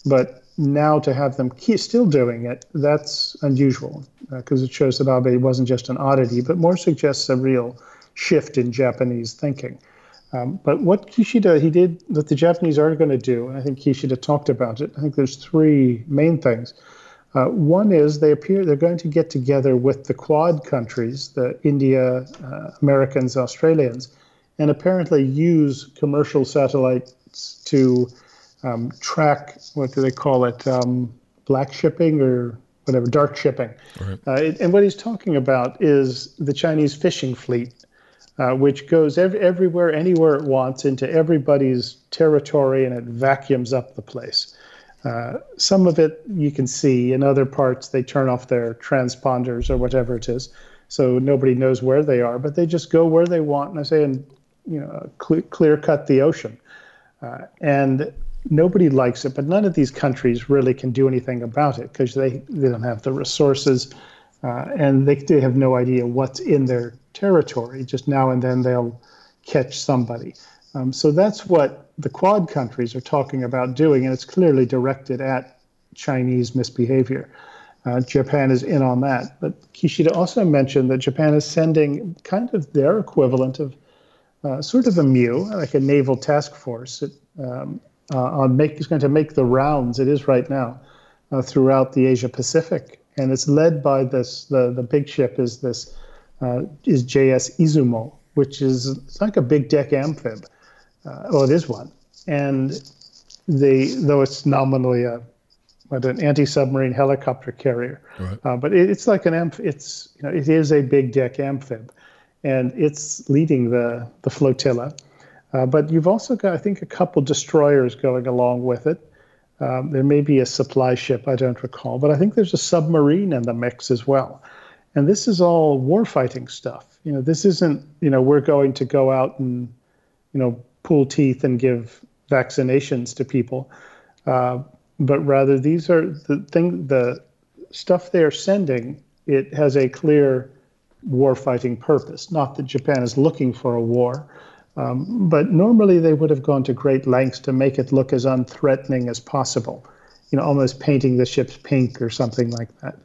C: but now to have them still doing it, that's unusual because uh, it shows that Abe wasn't just an oddity, but more suggests a real shift in Japanese thinking. Um, but what Kishida he did that the Japanese are going to do, and I think Kishida talked about it. I think there's three main things. Uh, one is they appear they're going to get together with the Quad countries, the India, uh, Americans, Australians, and apparently use commercial to um, track what do they call it, um, black shipping or whatever, dark shipping. Right. Uh, and what he's talking about is the Chinese fishing fleet, uh, which goes ev- everywhere, anywhere it wants, into everybody's territory, and it vacuums up the place. Uh, some of it you can see. In other parts, they turn off their transponders or whatever it is, so nobody knows where they are. But they just go where they want. And I say, and you know, clear, clear cut the ocean. Uh, and nobody likes it, but none of these countries really can do anything about it because they, they don't have the resources uh, and they, they have no idea what's in their territory. Just now and then they'll catch somebody. Um, so that's what the Quad countries are talking about doing, and it's clearly directed at Chinese misbehavior. Uh, Japan is in on that. But Kishida also mentioned that Japan is sending kind of their equivalent of uh, sort of a MEU, like a naval task force. It, um, uh, on make is going to make the rounds. It is right now uh, throughout the Asia Pacific, and it's led by this. The the big ship is this uh, is JS Izumo, which is it's like a big deck amphib. Uh, well, it is one, and they though it's nominally a what an anti-submarine helicopter carrier, right. uh, but it, it's like an amph. It's you know it is a big deck amphib, and it's leading the the flotilla. Uh, but you've also got I think a couple destroyers going along with it. Um, there may be a supply ship, I don't recall, but I think there's a submarine in the mix as well. And this is all warfighting stuff. You know, this isn't, you know, we're going to go out and, you know, pull teeth and give vaccinations to people. Uh, but rather these are the thing the stuff they are sending, it has a clear warfighting purpose. Not that Japan is looking for a war, um, but normally they would have gone to great lengths to make it look as unthreatening as possible, you know, almost painting the ships pink or something like that.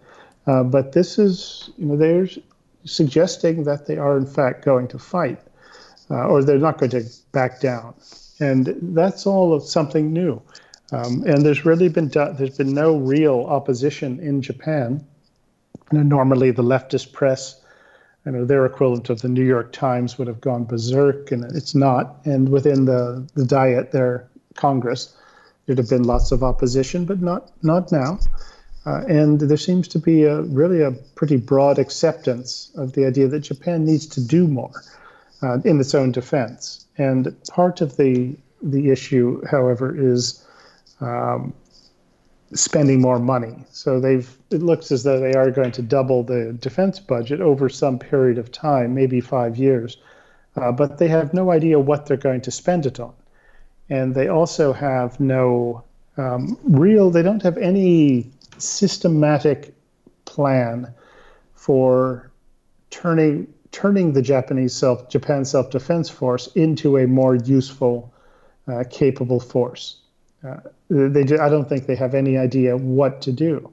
C: Uh, but this is, you know, they're suggesting that they are in fact going to fight, uh, or they're not going to back down, and that's all of something new. Um, and there's really been there's been no real opposition in Japan. You know, normally the leftist press you know, their equivalent of the New York Times would have gone berserk, and it's not. And within the, the Diet, their Congress, there'd have been lots of opposition, but not not now. Uh, and there seems to be a really a pretty broad acceptance of the idea that Japan needs to do more uh, in its own defense. And part of the the issue, however, is um, spending more money. So they've it looks as though they are going to double the defense budget over some period of time, maybe five years. Uh, but they have no idea what they're going to spend it on, and they also have no um, real. They don't have any systematic plan for turning turning the Japanese self Japan self defense force into a more useful, uh, capable force. Uh, they I don't think they have any idea what to do,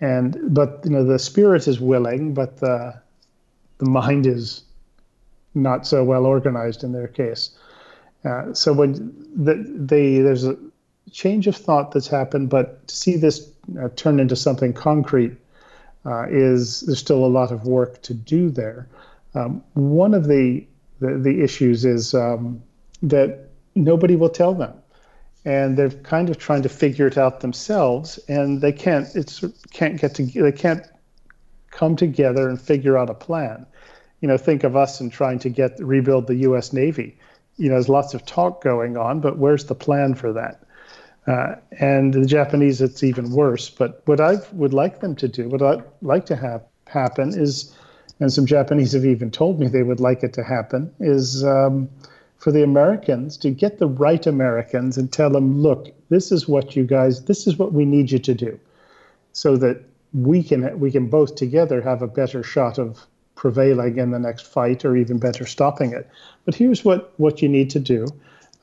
C: and but you know the spirit is willing, but the the mind is not so well organized in their case. Uh, so when the, they there's a change of thought that's happened, but to see this uh, turn into something concrete uh, is there's still a lot of work to do there. Um, one of the, the, the issues is um, that nobody will tell them and they're kind of trying to figure it out themselves and they can't it's can't get to they can't come together and figure out a plan. You know think of us and trying to get rebuild the US Navy. You know there's lots of talk going on but where's the plan for that? Uh, and the Japanese it's even worse. But what I would like them to do what I'd like to have happen is and some Japanese have even told me they would like it to happen is um, for the Americans to get the right Americans and tell them, look, this is what you guys, this is what we need you to do, so that we can we can both together have a better shot of prevailing in the next fight or even better stopping it. But here's what what you need to do.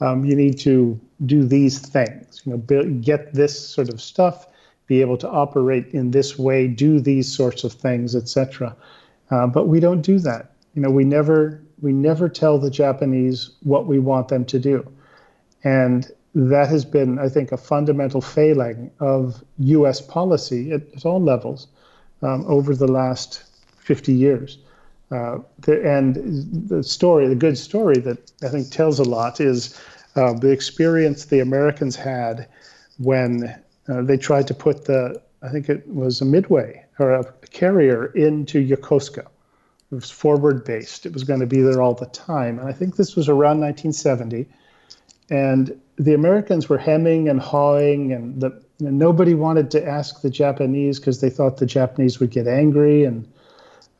C: Um, you need to do these things. You know, build, get this sort of stuff, be able to operate in this way, do these sorts of things, etc. Uh, but we don't do that. You know, we never we never tell the Japanese what we want them to do. And that has been, I think, a fundamental failing of US policy at, at all levels um, over the last 50 years. Uh, the, and the story, the good story that I think tells a lot is uh, the experience the Americans had when uh, they tried to put the, I think it was a Midway or a carrier into Yokosuka. It was forward based. It was going to be there all the time. And I think this was around 1970. And the Americans were hemming and hawing, and the, know, nobody wanted to ask the Japanese because they thought the Japanese would get angry and,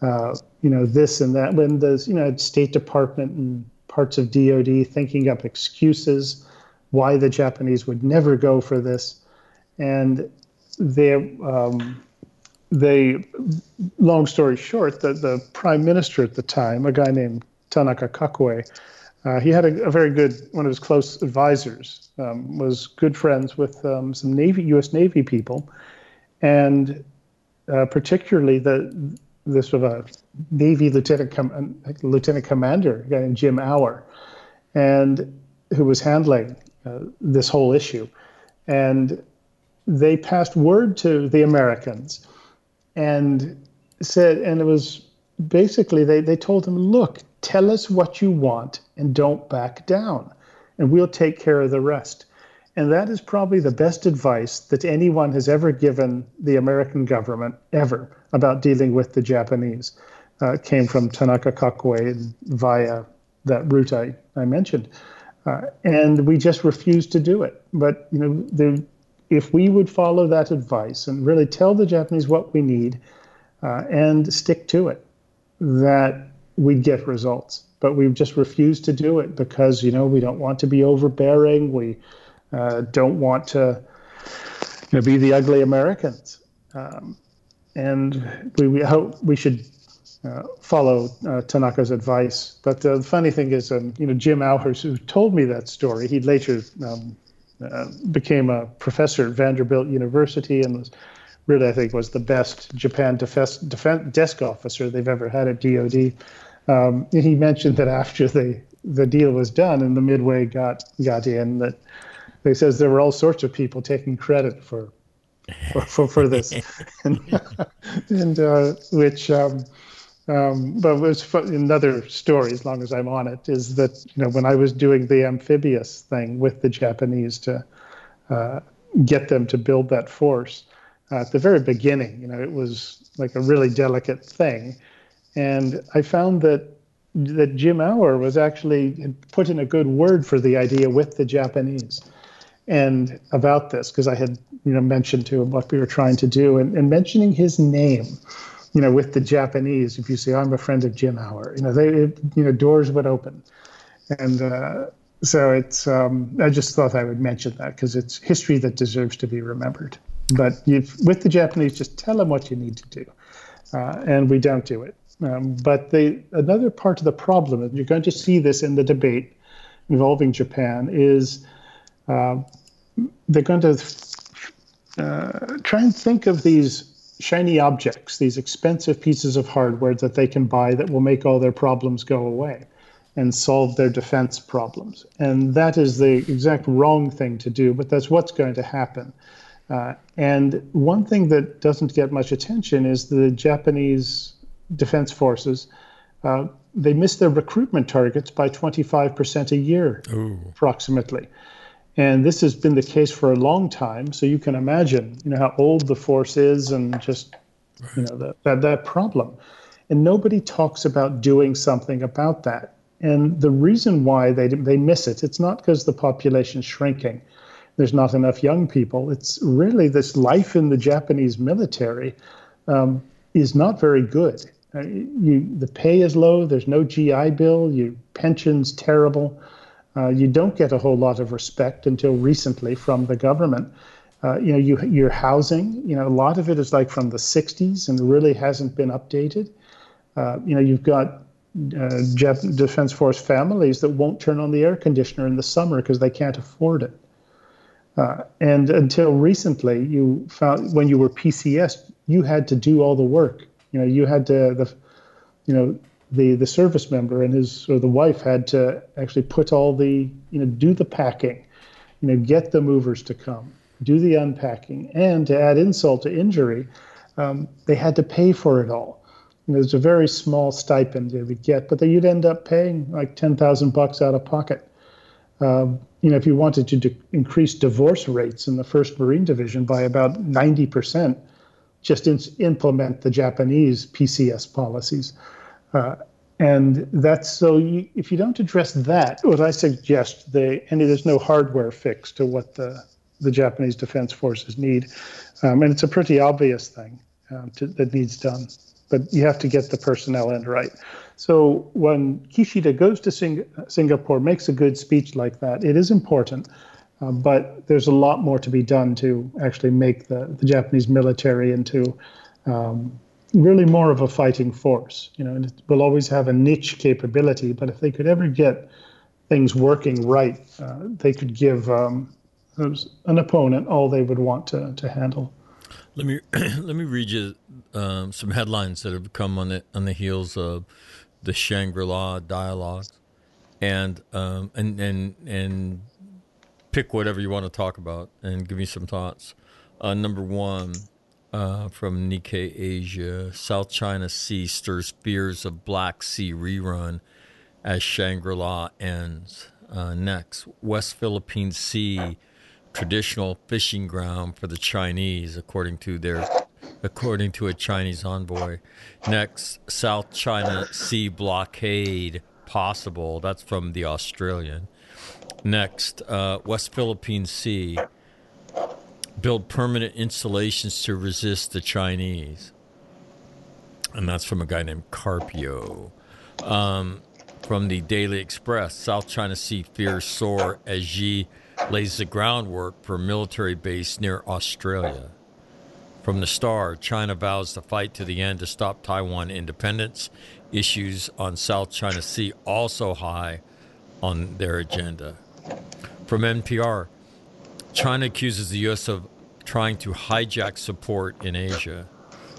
C: uh, you know, this and that. When the, you know, State Department and parts of DOD thinking up excuses why the Japanese would never go for this. And they, um, they, long story short, the, the prime minister at the time, a guy named Tanaka Kakuei, uh, he had a, a, very good, one of his close advisors, um, was good friends with um, some Navy, U.S. Navy people, and uh, particularly the this sort of a Navy lieutenant com- lieutenant commander, a guy named Jim Auer, and who was handling uh, this whole issue, and they passed word to the Americans and said, and it was basically they, they told him, look, tell us what you want and don't back down, and we'll take care of the rest. And that is probably the best advice that anyone has ever given the American government ever about dealing with the Japanese. Uh, came from Tanaka Kakuei via that route I, I mentioned. Uh, and we just refused to do it. But you know, the, if we would follow that advice and really tell the Japanese what we need uh, and stick to it, that we'd get results. But we've just refused to do it because you know we don't want to be overbearing. We uh, don't want to you know, be the ugly Americans. Um, and we, we hope we should uh, follow uh, Tanaka's advice. But the funny thing is, um, you know, Jim Auers, who told me that story, he later um, uh, became a professor at Vanderbilt University and was really, I think, was the best Japan defense, defense desk officer they've ever had at DoD. Um, he mentioned that after the the deal was done and the Midway got got in, that he says there were all sorts of people taking credit for for, for, for this, and, and uh, which. Um, um, but was another story, as long as I'm on it, is that you know when I was doing the amphibious thing with the Japanese to uh, get them to build that force uh, at the very beginning, you know, it was like a really delicate thing, and I found that that Jim Auer was actually put in a good word for the idea with the Japanese and about this because I had you know mentioned to him what we were trying to do and, and mentioning his name you know with the Japanese if you say I'm a friend of Jim Auer you know they it, you know doors would open. And uh, so it's um, I just thought I would mention that because it's history that deserves to be remembered. But you with the Japanese just tell them what you need to do uh, and we don't do it. Um, but the another part of the problem and you're going to see this in the debate involving Japan is uh, they're going to uh, try and think of these shiny objects, these expensive pieces of hardware that they can buy that will make all their problems go away and solve their defense problems. And that is the exact wrong thing to do, but that's what's going to happen. Uh, and one thing that doesn't get much attention is the Japanese defense forces. Uh, they miss their recruitment targets by 25% a year, Ooh. approximately. And this has been the case for a long time. So you can imagine, you know, how old the force is and just, you know, the, that, that problem. And nobody talks about doing something about that. And the reason why they, they miss it, it's not because the population is shrinking. There's not enough young people. It's really this life in the Japanese military um, is not very good. Uh, you, the pay is low. There's no GI Bill. Your pension's terrible. Uh, you don't get a whole lot of respect until recently from the government. Uh, you know, you, your housing, you know, a lot of it is like from the 60s and really hasn't been updated. Uh, you know, you've got uh, Defense Force families that won't turn on the air conditioner in the summer because they can't afford it. Uh, and until recently, you found when you were PCS, you had to do all the work. You know, you had to the, you know, the the service member and his or the wife had to actually put all the you know do the packing, you know get the movers to come, do the unpacking, and to add insult to injury, um, they had to pay for it all. You know, there's a very small stipend they would get, but then you'd end up paying like ten thousand bucks out of pocket. Um, you know, if you wanted to increase divorce rates in the First Marine Division by about ninety percent, just in- implement the Japanese PCS policies. Uh, and that's so you, if you don't address that, what I suggest, they, and there's no hardware fix to what the, the Japanese Defense Forces need. Um, and it's a pretty obvious thing um, to, that needs done, but you have to get the personnel in right. So when Kishida goes to Sing- Singapore, makes a good speech like that, it is important. Uh, but there's a lot more to be done to actually make the, the Japanese military into um, really more of a fighting force, you know, and it will always have a niche capability. But if they could ever get things working right, uh, they could give um, an opponent all they would want to, to handle.
A: Let me let me read you um, some headlines that have come on the on the heels of the Shangri La dialogue, and um, and and and pick whatever you want to talk about and give me some thoughts. Uh, number one, uh, from Nikkei Asia. South China Sea stirs fears of Black Sea rerun as Shangri La ends. Uh, next, West Philippine Sea, traditional fishing ground for the Chinese, according to their according to a Chinese envoy. Next, South China Sea blockade possible. That's from the Australian. Next, uh, West Philippine Sea build permanent installations to resist the Chinese. And that's from a guy named Carpio. Um, from the Daily Express, South China Sea fears soar as Xi lays the groundwork for a military base near Australia. From the Star, China vows to fight to the end to stop Taiwan independence. Issues on South China Sea also high on their agenda. From NPR, China accuses the U.S. of trying to hijack support in Asia.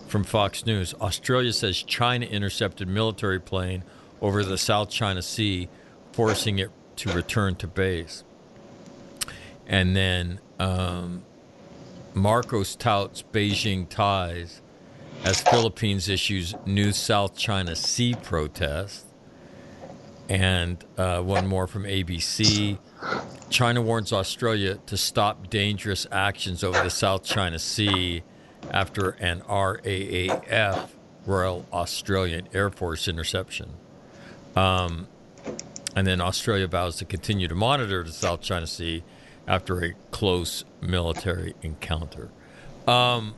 A: From Fox News, Australia says China intercepted military plane over the South China Sea, forcing it to return to base. And then um, Marcos touts Beijing ties as Philippines issues new South China Sea protest. And uh, one more from ABC. China warns Australia to stop dangerous actions over the South China Sea after an RAAF, Royal Australian Air Force interception. Um, and then Australia vows to continue to monitor the South China Sea after a close military encounter. Um,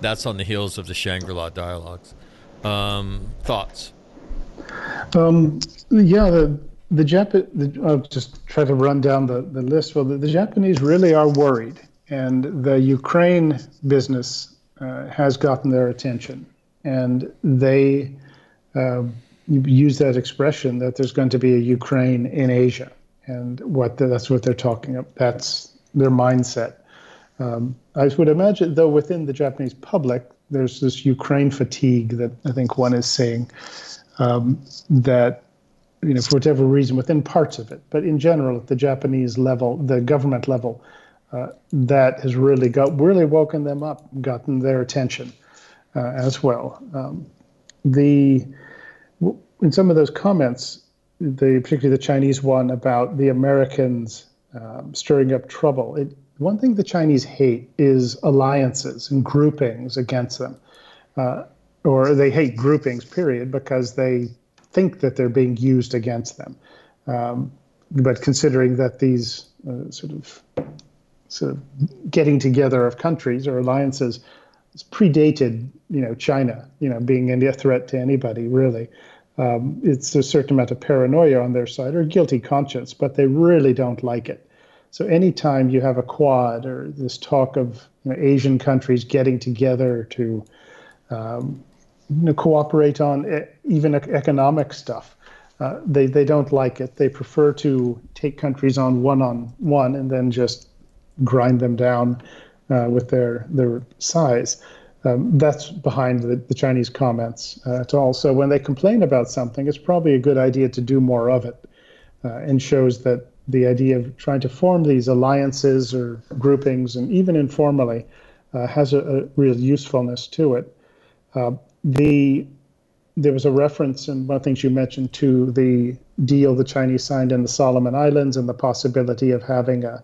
A: that's on the heels of the Shangri La dialogues. Um, thoughts?
C: Um, yeah, the the Jap- I'll just try to run down the, the list. Well, the, the Japanese really are worried, and the Ukraine business uh, has gotten their attention, and they uh, use that expression that there's going to be a Ukraine in Asia, and what the, that's what they're talking about. That's their mindset. Um, I would imagine, though, within the Japanese public, there's this Ukraine fatigue that I think one is saying um, that you know, for whatever reason, within parts of it. But in general, at the Japanese level, the government level, uh, that has really got really woken them up, gotten their attention uh, as well. Um, the in some of those comments, the particularly the Chinese one about the Americans um, stirring up trouble. It, one thing the Chinese hate is alliances and groupings against them, uh, or they hate groupings. Period, because they think that they're being used against them. Um, but considering that these uh, sort of sort of getting together of countries or alliances predated, you know, China, you know, being a threat to anybody really. Um, it's a certain amount of paranoia on their side or guilty conscience, but they really don't like it. So anytime you have a quad or this talk of you know, Asian countries getting together to um, you know, cooperate on even economic stuff. Uh, they they don't like it. They prefer to take countries on one on one and then just grind them down uh, with their their size. Um, that's behind the, the Chinese comments uh, at all. So when they complain about something, it's probably a good idea to do more of it, uh, and shows that the idea of trying to form these alliances or groupings, and even informally, uh, has a, a, real usefulness to it. The there was a reference in one of the things you mentioned to the deal the Chinese signed in the Solomon Islands and the possibility of having a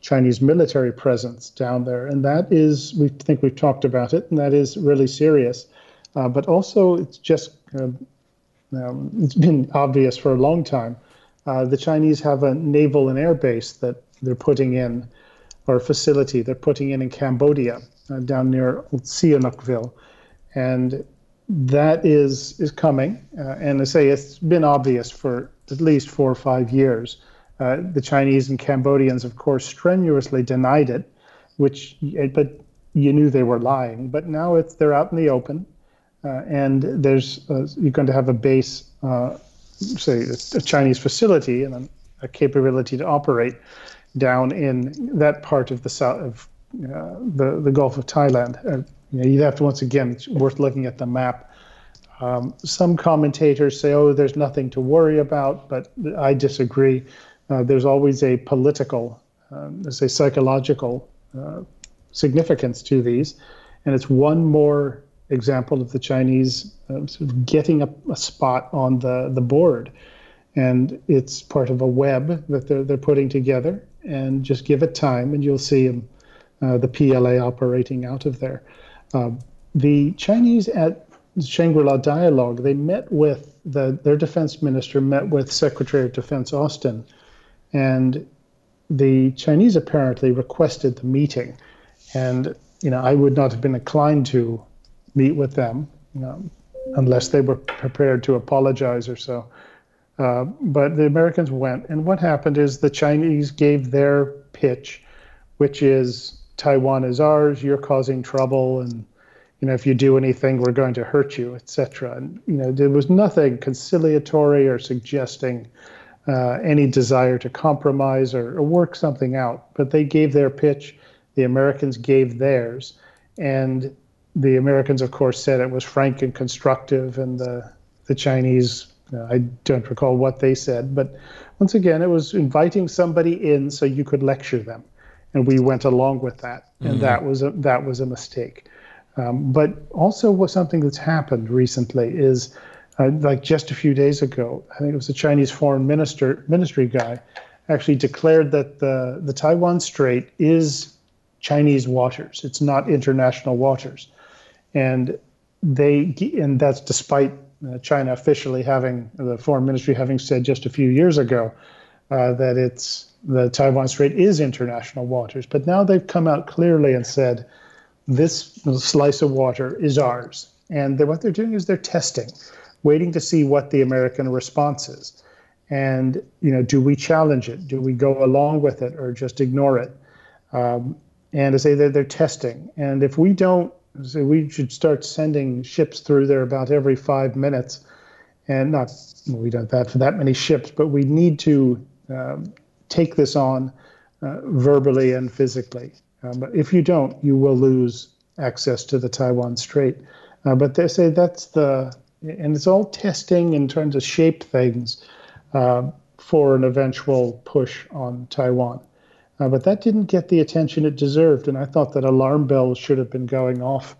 C: Chinese military presence down there, and that is we think we've talked about it, and that is really serious. Uh, but also, it's just uh, um, it's been obvious for a long time. Uh, the Chinese have a naval and air base that they're putting in, or facility they're putting in in Cambodia, uh, down near Sihanoukville, and that is is coming, uh, and I say it's been obvious for at least four or five years. Uh, the Chinese and Cambodians, of course, strenuously denied it, which but you knew they were lying. But now it's they're out in the open, uh, and there's uh, you're going to have a base, uh, say a Chinese facility and a, a, capability to operate down in that part of the south of uh, the the Gulf of Thailand you know, you'd have to once again, it's worth looking at the map. Um, some commentators say, "Oh, there's nothing to worry about," but I disagree. Uh, there's always a political, um, there's a psychological uh, significance to these, And it's one more example of the Chinese uh, sort of getting a, a, spot on the, the board. And it's part of a web that they're, they're putting together. And just give it time, and you'll see them, uh, the PLA operating out of there. Uh, the Chinese at Shangri-La Dialogue, they met with the, their defense minister, met with Secretary of Defense Austin, and the Chinese apparently requested the meeting. And, you know, I would not have been inclined to meet with them you know, unless they were prepared to apologize or so. Uh, but the Americans went, and what happened is the Chinese gave their pitch, which is Taiwan is ours, you're causing trouble, and you know if you do anything, we're going to hurt you, etc. And you know there was nothing conciliatory or suggesting uh, any desire to compromise or, or work something out. But they gave their pitch, the Americans gave theirs, and the Americans, of course, said it was frank and constructive, and the the Chinese, uh, I don't recall what they said, but once again, it was inviting somebody in so you could lecture them, and we went along with that, and mm-hmm. that was a that was a mistake. Um, but also, what something that's happened recently is, uh, like just a few days ago, I think it was the Chinese foreign minister ministry guy, actually declared that the the Taiwan Strait is Chinese waters. It's not international waters and they and that's despite uh, China officially having the foreign ministry having said just a few years ago uh, that it's the Taiwan Strait is international waters. But now they've come out clearly and said this slice of water is ours, and they're, what they're doing is they're testing, waiting to see what the American response is, and you know, do we challenge it? Do we go along with it or just ignore it? Um, and to say that they're testing, and if we don't so we should start sending ships through there about every five minutes, and not we don't that for that many ships, but we need to um, take this on uh, verbally and physically. Um, but if you don't, you will lose access to the Taiwan Strait. Uh, but they say that's the and it's all testing in terms of shape things uh, for an eventual push on Taiwan. Uh, but that didn't get the attention it deserved, and I thought that alarm bells should have been going off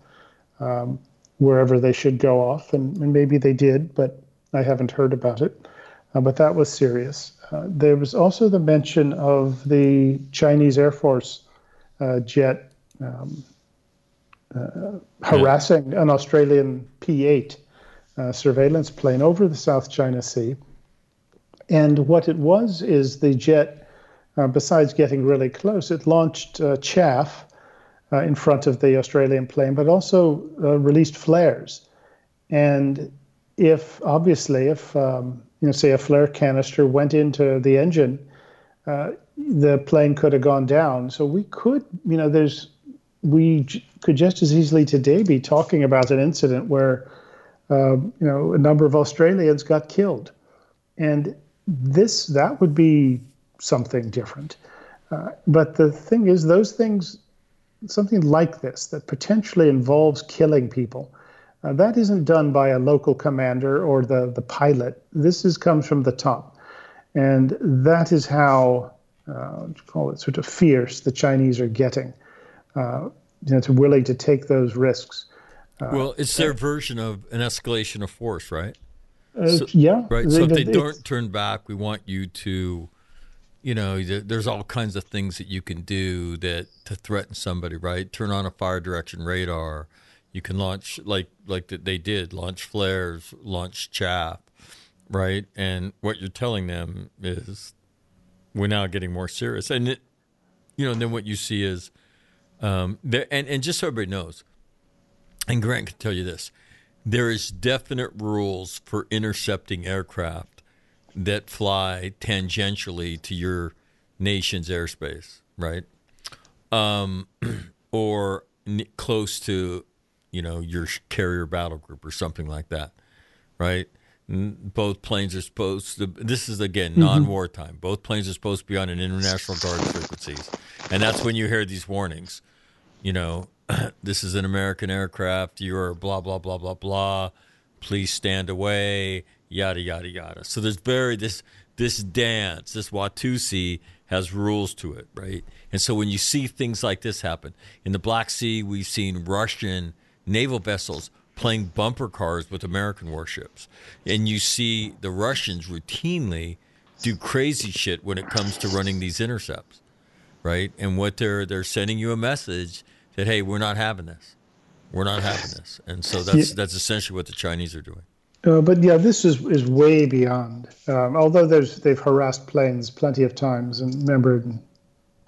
C: um, wherever they should go off, and, and, maybe they did, but I haven't heard about it. Uh, but that was serious. Uh, there was also the mention of the Chinese Air Force uh, jet um, uh, harassing an Australian P 8 uh, surveillance plane over the South China Sea. And what it was is the jet uh, besides getting really close, it launched uh, chaff uh, in front of the Australian plane, but also uh, released flares. And if obviously, if um, you know, say a flare canister went into the engine, uh, the plane could have gone down. So we could, you know, there's we j- could just as easily today be talking about an incident where, uh, you know, a number of Australians got killed, and this that would be something different. Uh, but the thing is, those things, something like this that potentially involves killing people, uh, that isn't done by a local commander or the, the pilot. This is comes from the top. And that is how, uh, call it sort of fierce, the Chinese are getting. Uh, you know, to willing to take those risks.
A: Uh, well, it's their version of an escalation of force, right?
C: Uh, so, yeah.
A: Right. So if they don't turn back, we want you to you know, there's all kinds of things that you can do that to threaten somebody, right? Turn on a fire direction radar. You can launch like like that they did, launch flares, launch chaff, right? And what you're telling them is we're now getting more serious. And it, you know, and then what you see is, um, there, and and just so everybody knows, and Grant can tell you this, there is definite rules for intercepting aircraft that fly tangentially to your nation's airspace, right? Um, or n- close to, you know, your carrier battle group or something like that, right? both planes are supposed to. This is again mm-hmm. non-wartime. Both planes are supposed to be on an international guard frequencies, and that's when you hear these warnings. You know, this is an American aircraft. You're blah blah blah blah blah. Please stand away yada yada yada. So there's very this this dance, this Watusi, has rules to it, right? And so when you see things like this happen in the Black Sea, we've seen Russian naval vessels playing bumper cars with American warships, and you see the Russians routinely do crazy shit when it comes to running these intercepts, right? And what they're they're sending you a message that hey, we're not having this, we're not having this, and so that's yeah. that's essentially what the Chinese are doing.
C: Uh, but yeah, this is is way beyond. Um, although there's they've harassed planes plenty of times, and remember, in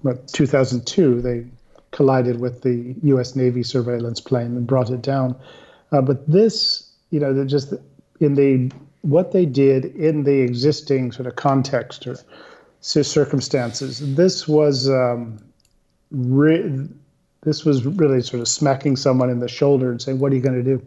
C: what 2002 they collided with the U.S. Navy surveillance plane and brought it down. Uh, but this, you know, just in the what they did in the existing sort of context or circumstances, this was um, re- this was really sort of smacking someone in the shoulder and saying, "What are you going to do?"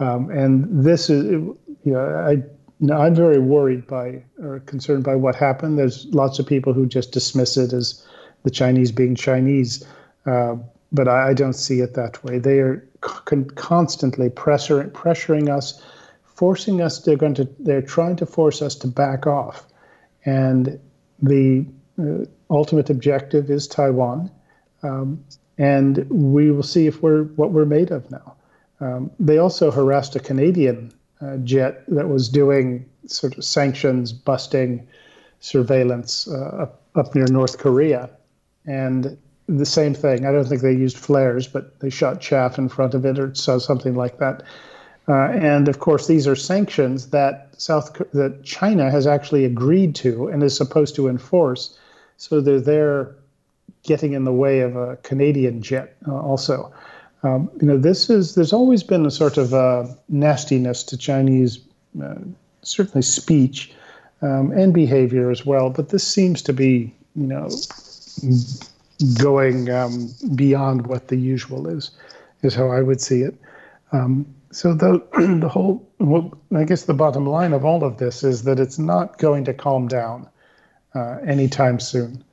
C: Um, and this is, you know, I, you know, I'm very worried by or concerned by what happened. There's lots of people who just dismiss it as the Chinese being Chinese, uh, but I, I, don't see it that way. They are con- constantly pressure, pressuring us, forcing us. They're going to. They're trying to force us to back off, and the uh, ultimate objective is Taiwan. Um, and we will see if we're what we're made of now. Um, they also harassed a Canadian uh, jet that was doing sort of sanctions busting surveillance uh, up, up near North Korea. And the same thing. I don't think they used flares, but they shot chaff in front of it or something like that. Uh, and of course, these are sanctions that South that China has actually agreed to and is supposed to enforce. So they're there, getting in the way of a Canadian jet uh, also. Um, you know, this is there's always been a sort of uh, nastiness to Chinese, uh, certainly speech um, and behavior as well. But this seems to be, you know, going um, beyond what the usual is, is how I would see it. Um, so the the whole, well, I guess the bottom line of all of this is that it's not going to calm down uh, anytime soon.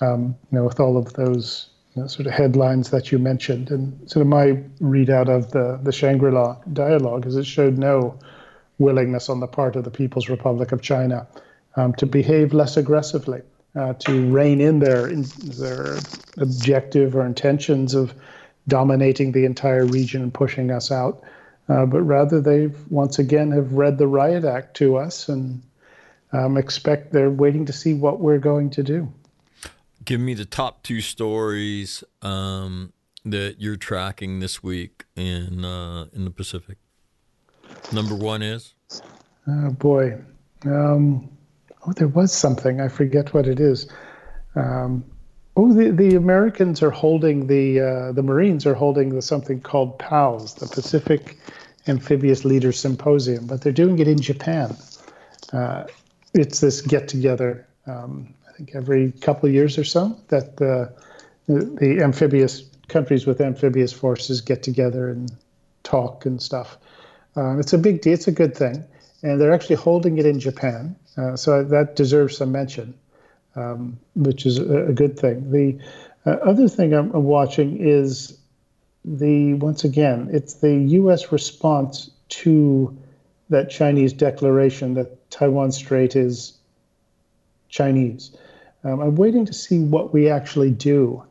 C: Um, you know, with all of those you know, sort of headlines that you mentioned. And sort of my readout of the, the Shangri La dialogue is it showed no willingness on the part of the People's Republic of China um, to behave less aggressively, uh, to rein in their, in their objective or intentions of dominating the entire region and pushing us out. Uh, but rather, they've once again have read the riot act to us and um, expect they're waiting to see what we're going to do
A: give me the top two stories um, that you're tracking this week in uh, in the Pacific. Number one is.
C: Oh boy, um, oh there was something I forget what it is. Um, oh, the the Americans are holding the uh, the Marines are holding the, something called PALS, the Pacific Amphibious Leaders Symposium, but they're doing it in Japan. Uh, it's this get together. Um, I think every couple of years or so that the the amphibious countries with amphibious forces get together and talk and stuff. Um, it's a big deal. It's a good thing, and they're actually holding it in Japan, uh, so that deserves some mention, um, which is a, a, good thing. The uh, other thing I'm, I'm watching is the once again, it's the U.S. response to that Chinese declaration that Taiwan Strait is Chinese. Um, I'm waiting to see what we actually do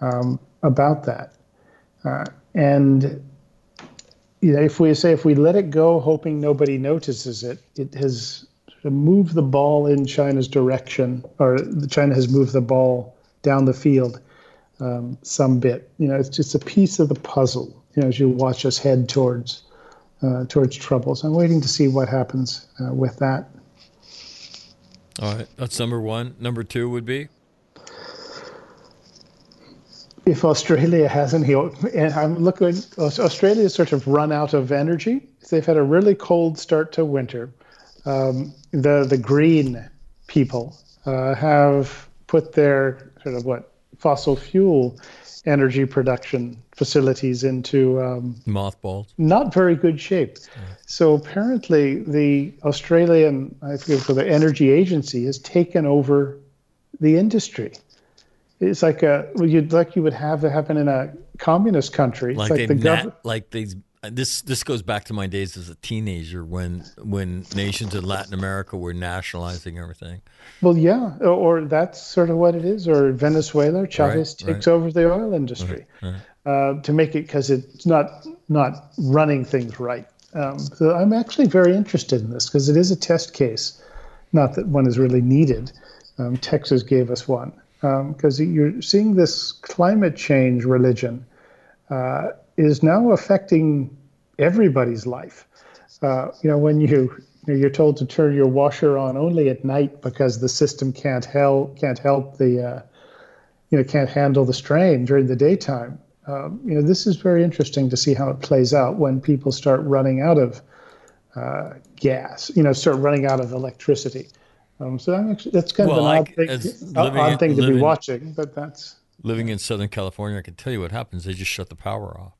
C: um, about that. Uh, and you know, if we say if we let it go, hoping nobody notices it, it has moved the ball in China's direction, or China has moved the ball down the field um, some bit. You know, it's just a piece of the puzzle. You know, as you watch us head towards uh, towards trouble. So I'm waiting to see what happens uh, with that.
A: All right, that's number one. Number two would be
C: if Australia hasn't healed, and I'm looking, Australia's sort of run out of energy. They've had a really cold start to winter. Um, the the green people uh, have put their sort of what fossil fuel energy production facilities into um,
A: mothballs.
C: Not very good shape. Yeah. So apparently, the Australian, I forget for the energy agency, has taken over the industry. It's like a well, you'd like you would have to happen in a communist country.
A: Like,
C: like
A: the gov- like these this this goes back to my days as a teenager when when nations in Latin America were nationalizing everything.
C: Well, yeah, or that's sort of what it is. Or Venezuela, Chavez
A: Right,
C: takes
A: right.
C: over the oil industry Uh, to make it because it's not not running things right. Um, so I'm actually very interested in this because it is a test case. Not that one is really needed. Um, Texas gave us one because you're seeing this climate change religion uh, is now affecting everybody's life. Uh, you know, when you, you're told to turn your washer on only at night because the system can't help can't help the uh, you know can't handle the strain during the daytime. Um, you know, this is very interesting to see how it plays out when people start running out of uh, gas. You know, start running out of electricity. Um, so I'm actually, that's kind
A: Well,
C: of an
A: I-
C: odd thing, odd
A: in-
C: thing to be watching, but that's
A: Living in Southern California, I can tell you what happens. They just shut the power off.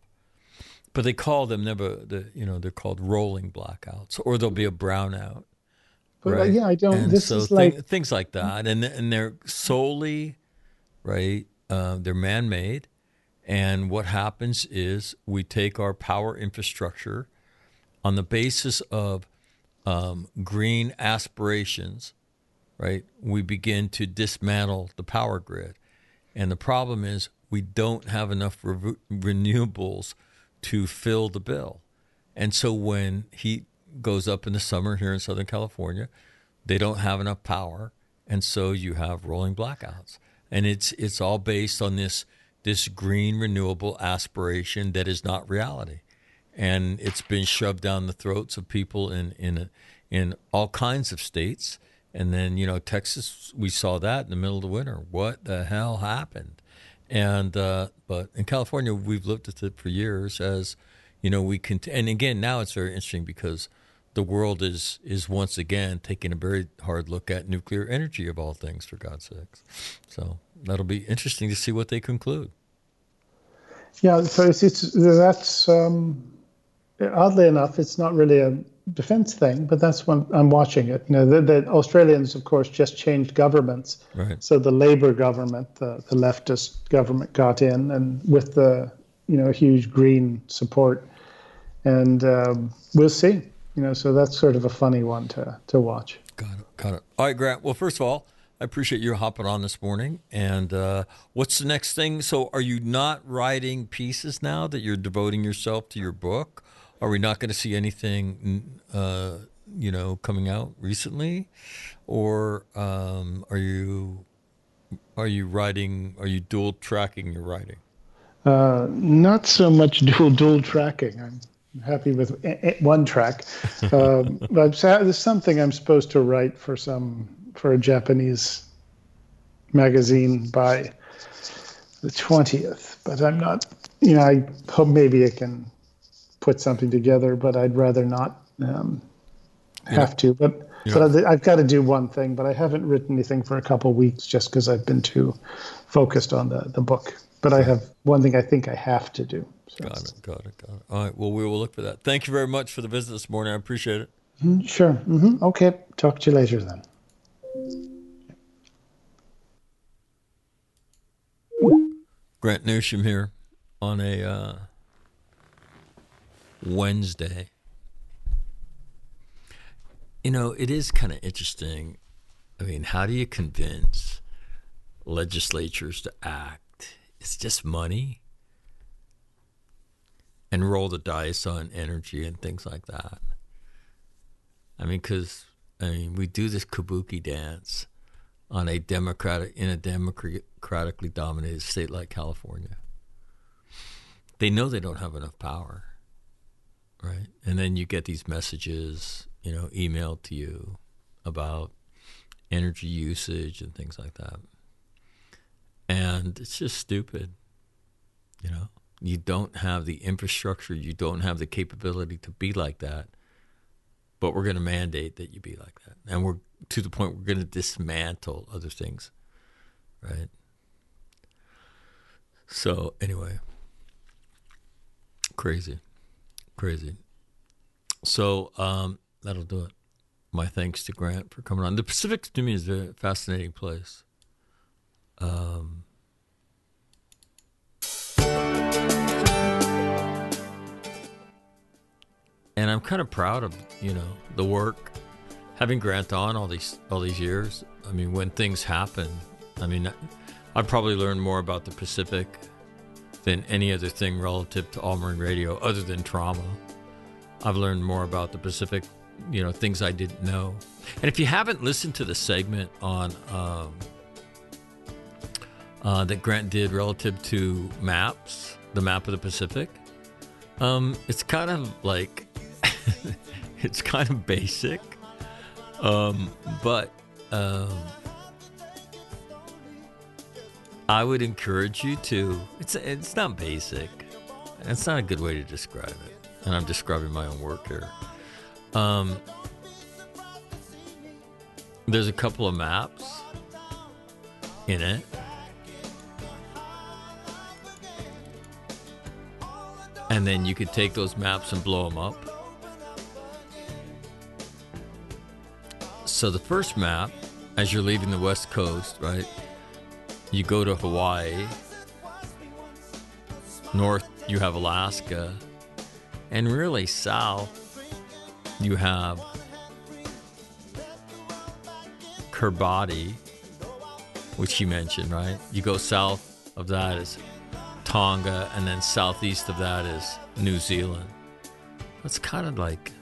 A: But they call them never the you know they're called rolling blackouts, or there'll be a brownout.
C: But uh, yeah, I don't.
A: And
C: this
A: so
C: is
A: thing-
C: like
A: things like that, and and they're solely right. Uh, they're man made, and what happens is we take our power infrastructure on the basis of um, green aspirations, right? We begin to dismantle the power grid, and the problem is we don't have enough re- renewables to fill the bill. And so when heat goes up in the summer here in Southern California, they don't have enough power, and so you have rolling blackouts. And it's it's all based on this this green renewable aspiration that is not reality, and it's been shoved down the throats of people in in in all kinds of states. And then you know Texas, we saw that in the middle of the winter. What the hell happened? And uh, but in California, we've looked at it for years as you know we can. And again, now it's very interesting because the world is is once again taking a very hard look at nuclear energy of all things, for God's sakes. So that'll be interesting to see what they conclude.
C: Yeah, so it's, it's that's um, oddly enough, it's not really a defense thing, but that's when I'm watching it. You know, the, the Australians, of course, just changed governments.
A: Right.
C: So the Labor government, the, the leftist government, got in, and with the you know huge green support, and um, we'll see. You know, so that's sort of a funny one to to watch.
A: Got it. Got it. All right, Grant. Well, first of all, I appreciate you hopping on this morning. And uh, what's the next thing? So, are you not writing pieces now that you're devoting yourself to your book? Are we not going to see anything, uh, you know, coming out recently, or um, are you are you writing? Are you dual tracking your writing?
C: Uh, not so much dual dual tracking. I'm happy with one track. Um, but there's something I'm supposed to write for some for a Japanese magazine by the twentieth. But I'm not. You know, I hope maybe I can put something together. But I'd rather not um, have to. But I- I've got to do one thing. But I haven't written anything for a couple weeks just because I've been too focused on the the book. But I have one thing I think I have to do. So.
A: Got it. Got it. Got it. All right. Well, we will look for that. Thank you very much for the visit this morning. I appreciate it.
C: Sure. hmm Okay. Talk to you later then.
A: Grant Newsham here on a uh, Wednesday. You know, it is kind of interesting. I mean, how do you convince legislatures to act? It's just money and roll the dice on energy and things like that. I mean, because I mean, we do this kabuki dance on a democratic in a democratically dominated state like California. They know they don't have enough power, right? And then you get these messages, you know, emailed to you about energy usage and things like that. And it's just stupid. You know, you don't have the infrastructure, you don't have the capability to be like that. But we're going to mandate that you be like that. And we're to the point we're going to dismantle other things. Right? So, anyway, crazy. Crazy. So, um, that'll do it. My thanks to Grant for coming on. The Pacific to me is a fascinating place. Um, and I'm kind of proud of you know the work having Grant on all these all these years. I mean, when things happen, I mean, I probably learned more about the Pacific than any other thing relative to All Marine Radio, other than trauma. I've learned more about the Pacific, you know, things I didn't know. And if you haven't listened to the segment on um, uh, that Grant did relative to maps, the map of the Pacific, um, it's kind of like it's kind of basic, um, but um, I would encourage you to. It's it's not basic. It's not a good way to describe it, and I'm describing my own work here. Um, there's a couple of maps in it. And then you could take those maps and blow them up. So the first map, as you're leaving the west coast, right? You go to Hawaii. North, you have Alaska. And really, south, you have Kiribati, which you mentioned, right? You go south of that is Tonga, and then southeast of that is New Zealand. That's kind of like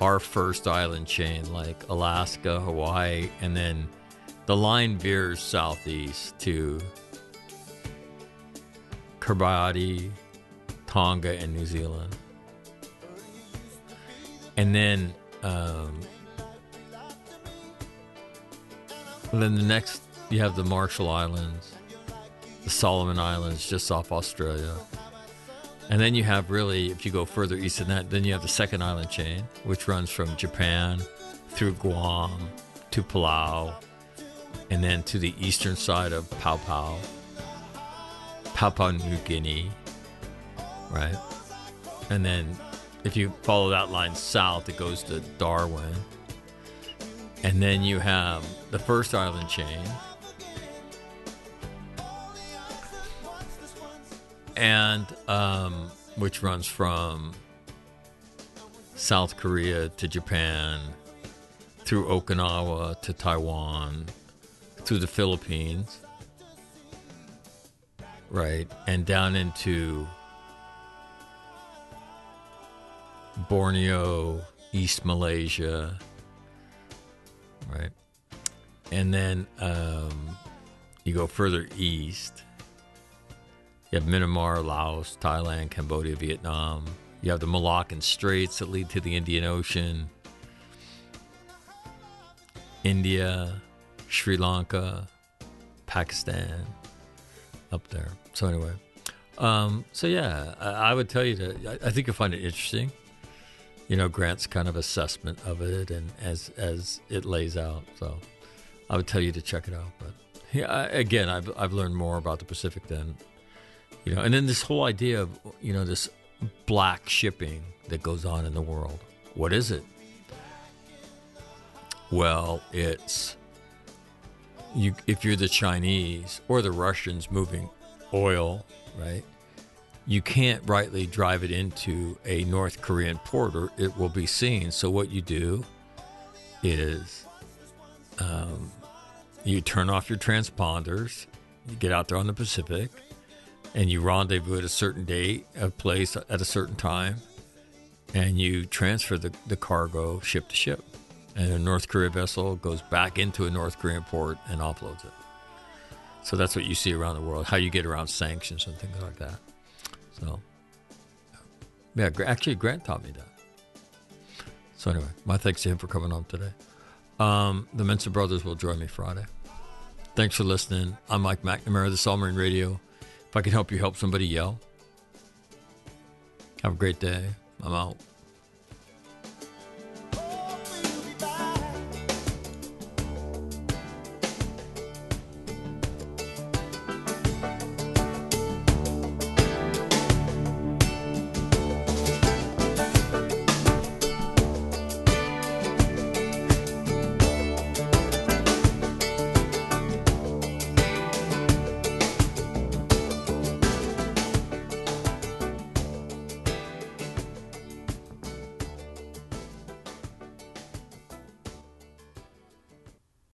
A: our first island chain, like Alaska, Hawaii, and then the line veers southeast to Kiribati, Tonga, and New Zealand. And then, um, then the next, you have the Marshall Islands, the Solomon Islands just off Australia. And then you have really, if you go further east than that, then you have the second island chain, which runs from Japan through Guam to Palau, and then to the eastern side of Papua, Papua New Guinea, right? And then if you follow that line south, it goes to Darwin. And then you have the first island chain, and um, which runs from South Korea to Japan, through Okinawa to Taiwan, through the Philippines, right, and down into Borneo, East Malaysia, right, and then um, you go further east you have Myanmar, Laos, Thailand, Cambodia, Vietnam. You have the Malaccan Straits that lead to the Indian Ocean. India, Sri Lanka, Pakistan, up there. So anyway, um, so yeah, I, I, would tell you to. I, I think you'll find it interesting. You know, Grant's kind of assessment of it and as as it lays out. So I would tell you to check it out. But yeah, I, again, I've I've learned more about the Pacific than you know, and then this whole idea of you know this black shipping that goes on in the world. What is it? Well, it's you if you're the Chinese or the Russians moving oil, right? You can't rightly drive it into a North Korean port or it will be seen. So what you do is um, you turn off your transponders, you get out there on the Pacific, and you rendezvous at a certain date, a place at a certain time, and you transfer the, the cargo ship to ship. And a North Korea vessel goes back into a North Korean port and offloads it. So that's what you see around the world, how you get around sanctions and things like that. So, yeah, actually, Grant taught me that. So, anyway, my thanks to him for coming on today. Um, the Mensa brothers will join me Friday. Thanks for listening. I'm Mike McNamara, the All Marine Radio. If I can help you help somebody yell, have a great day. I'm out.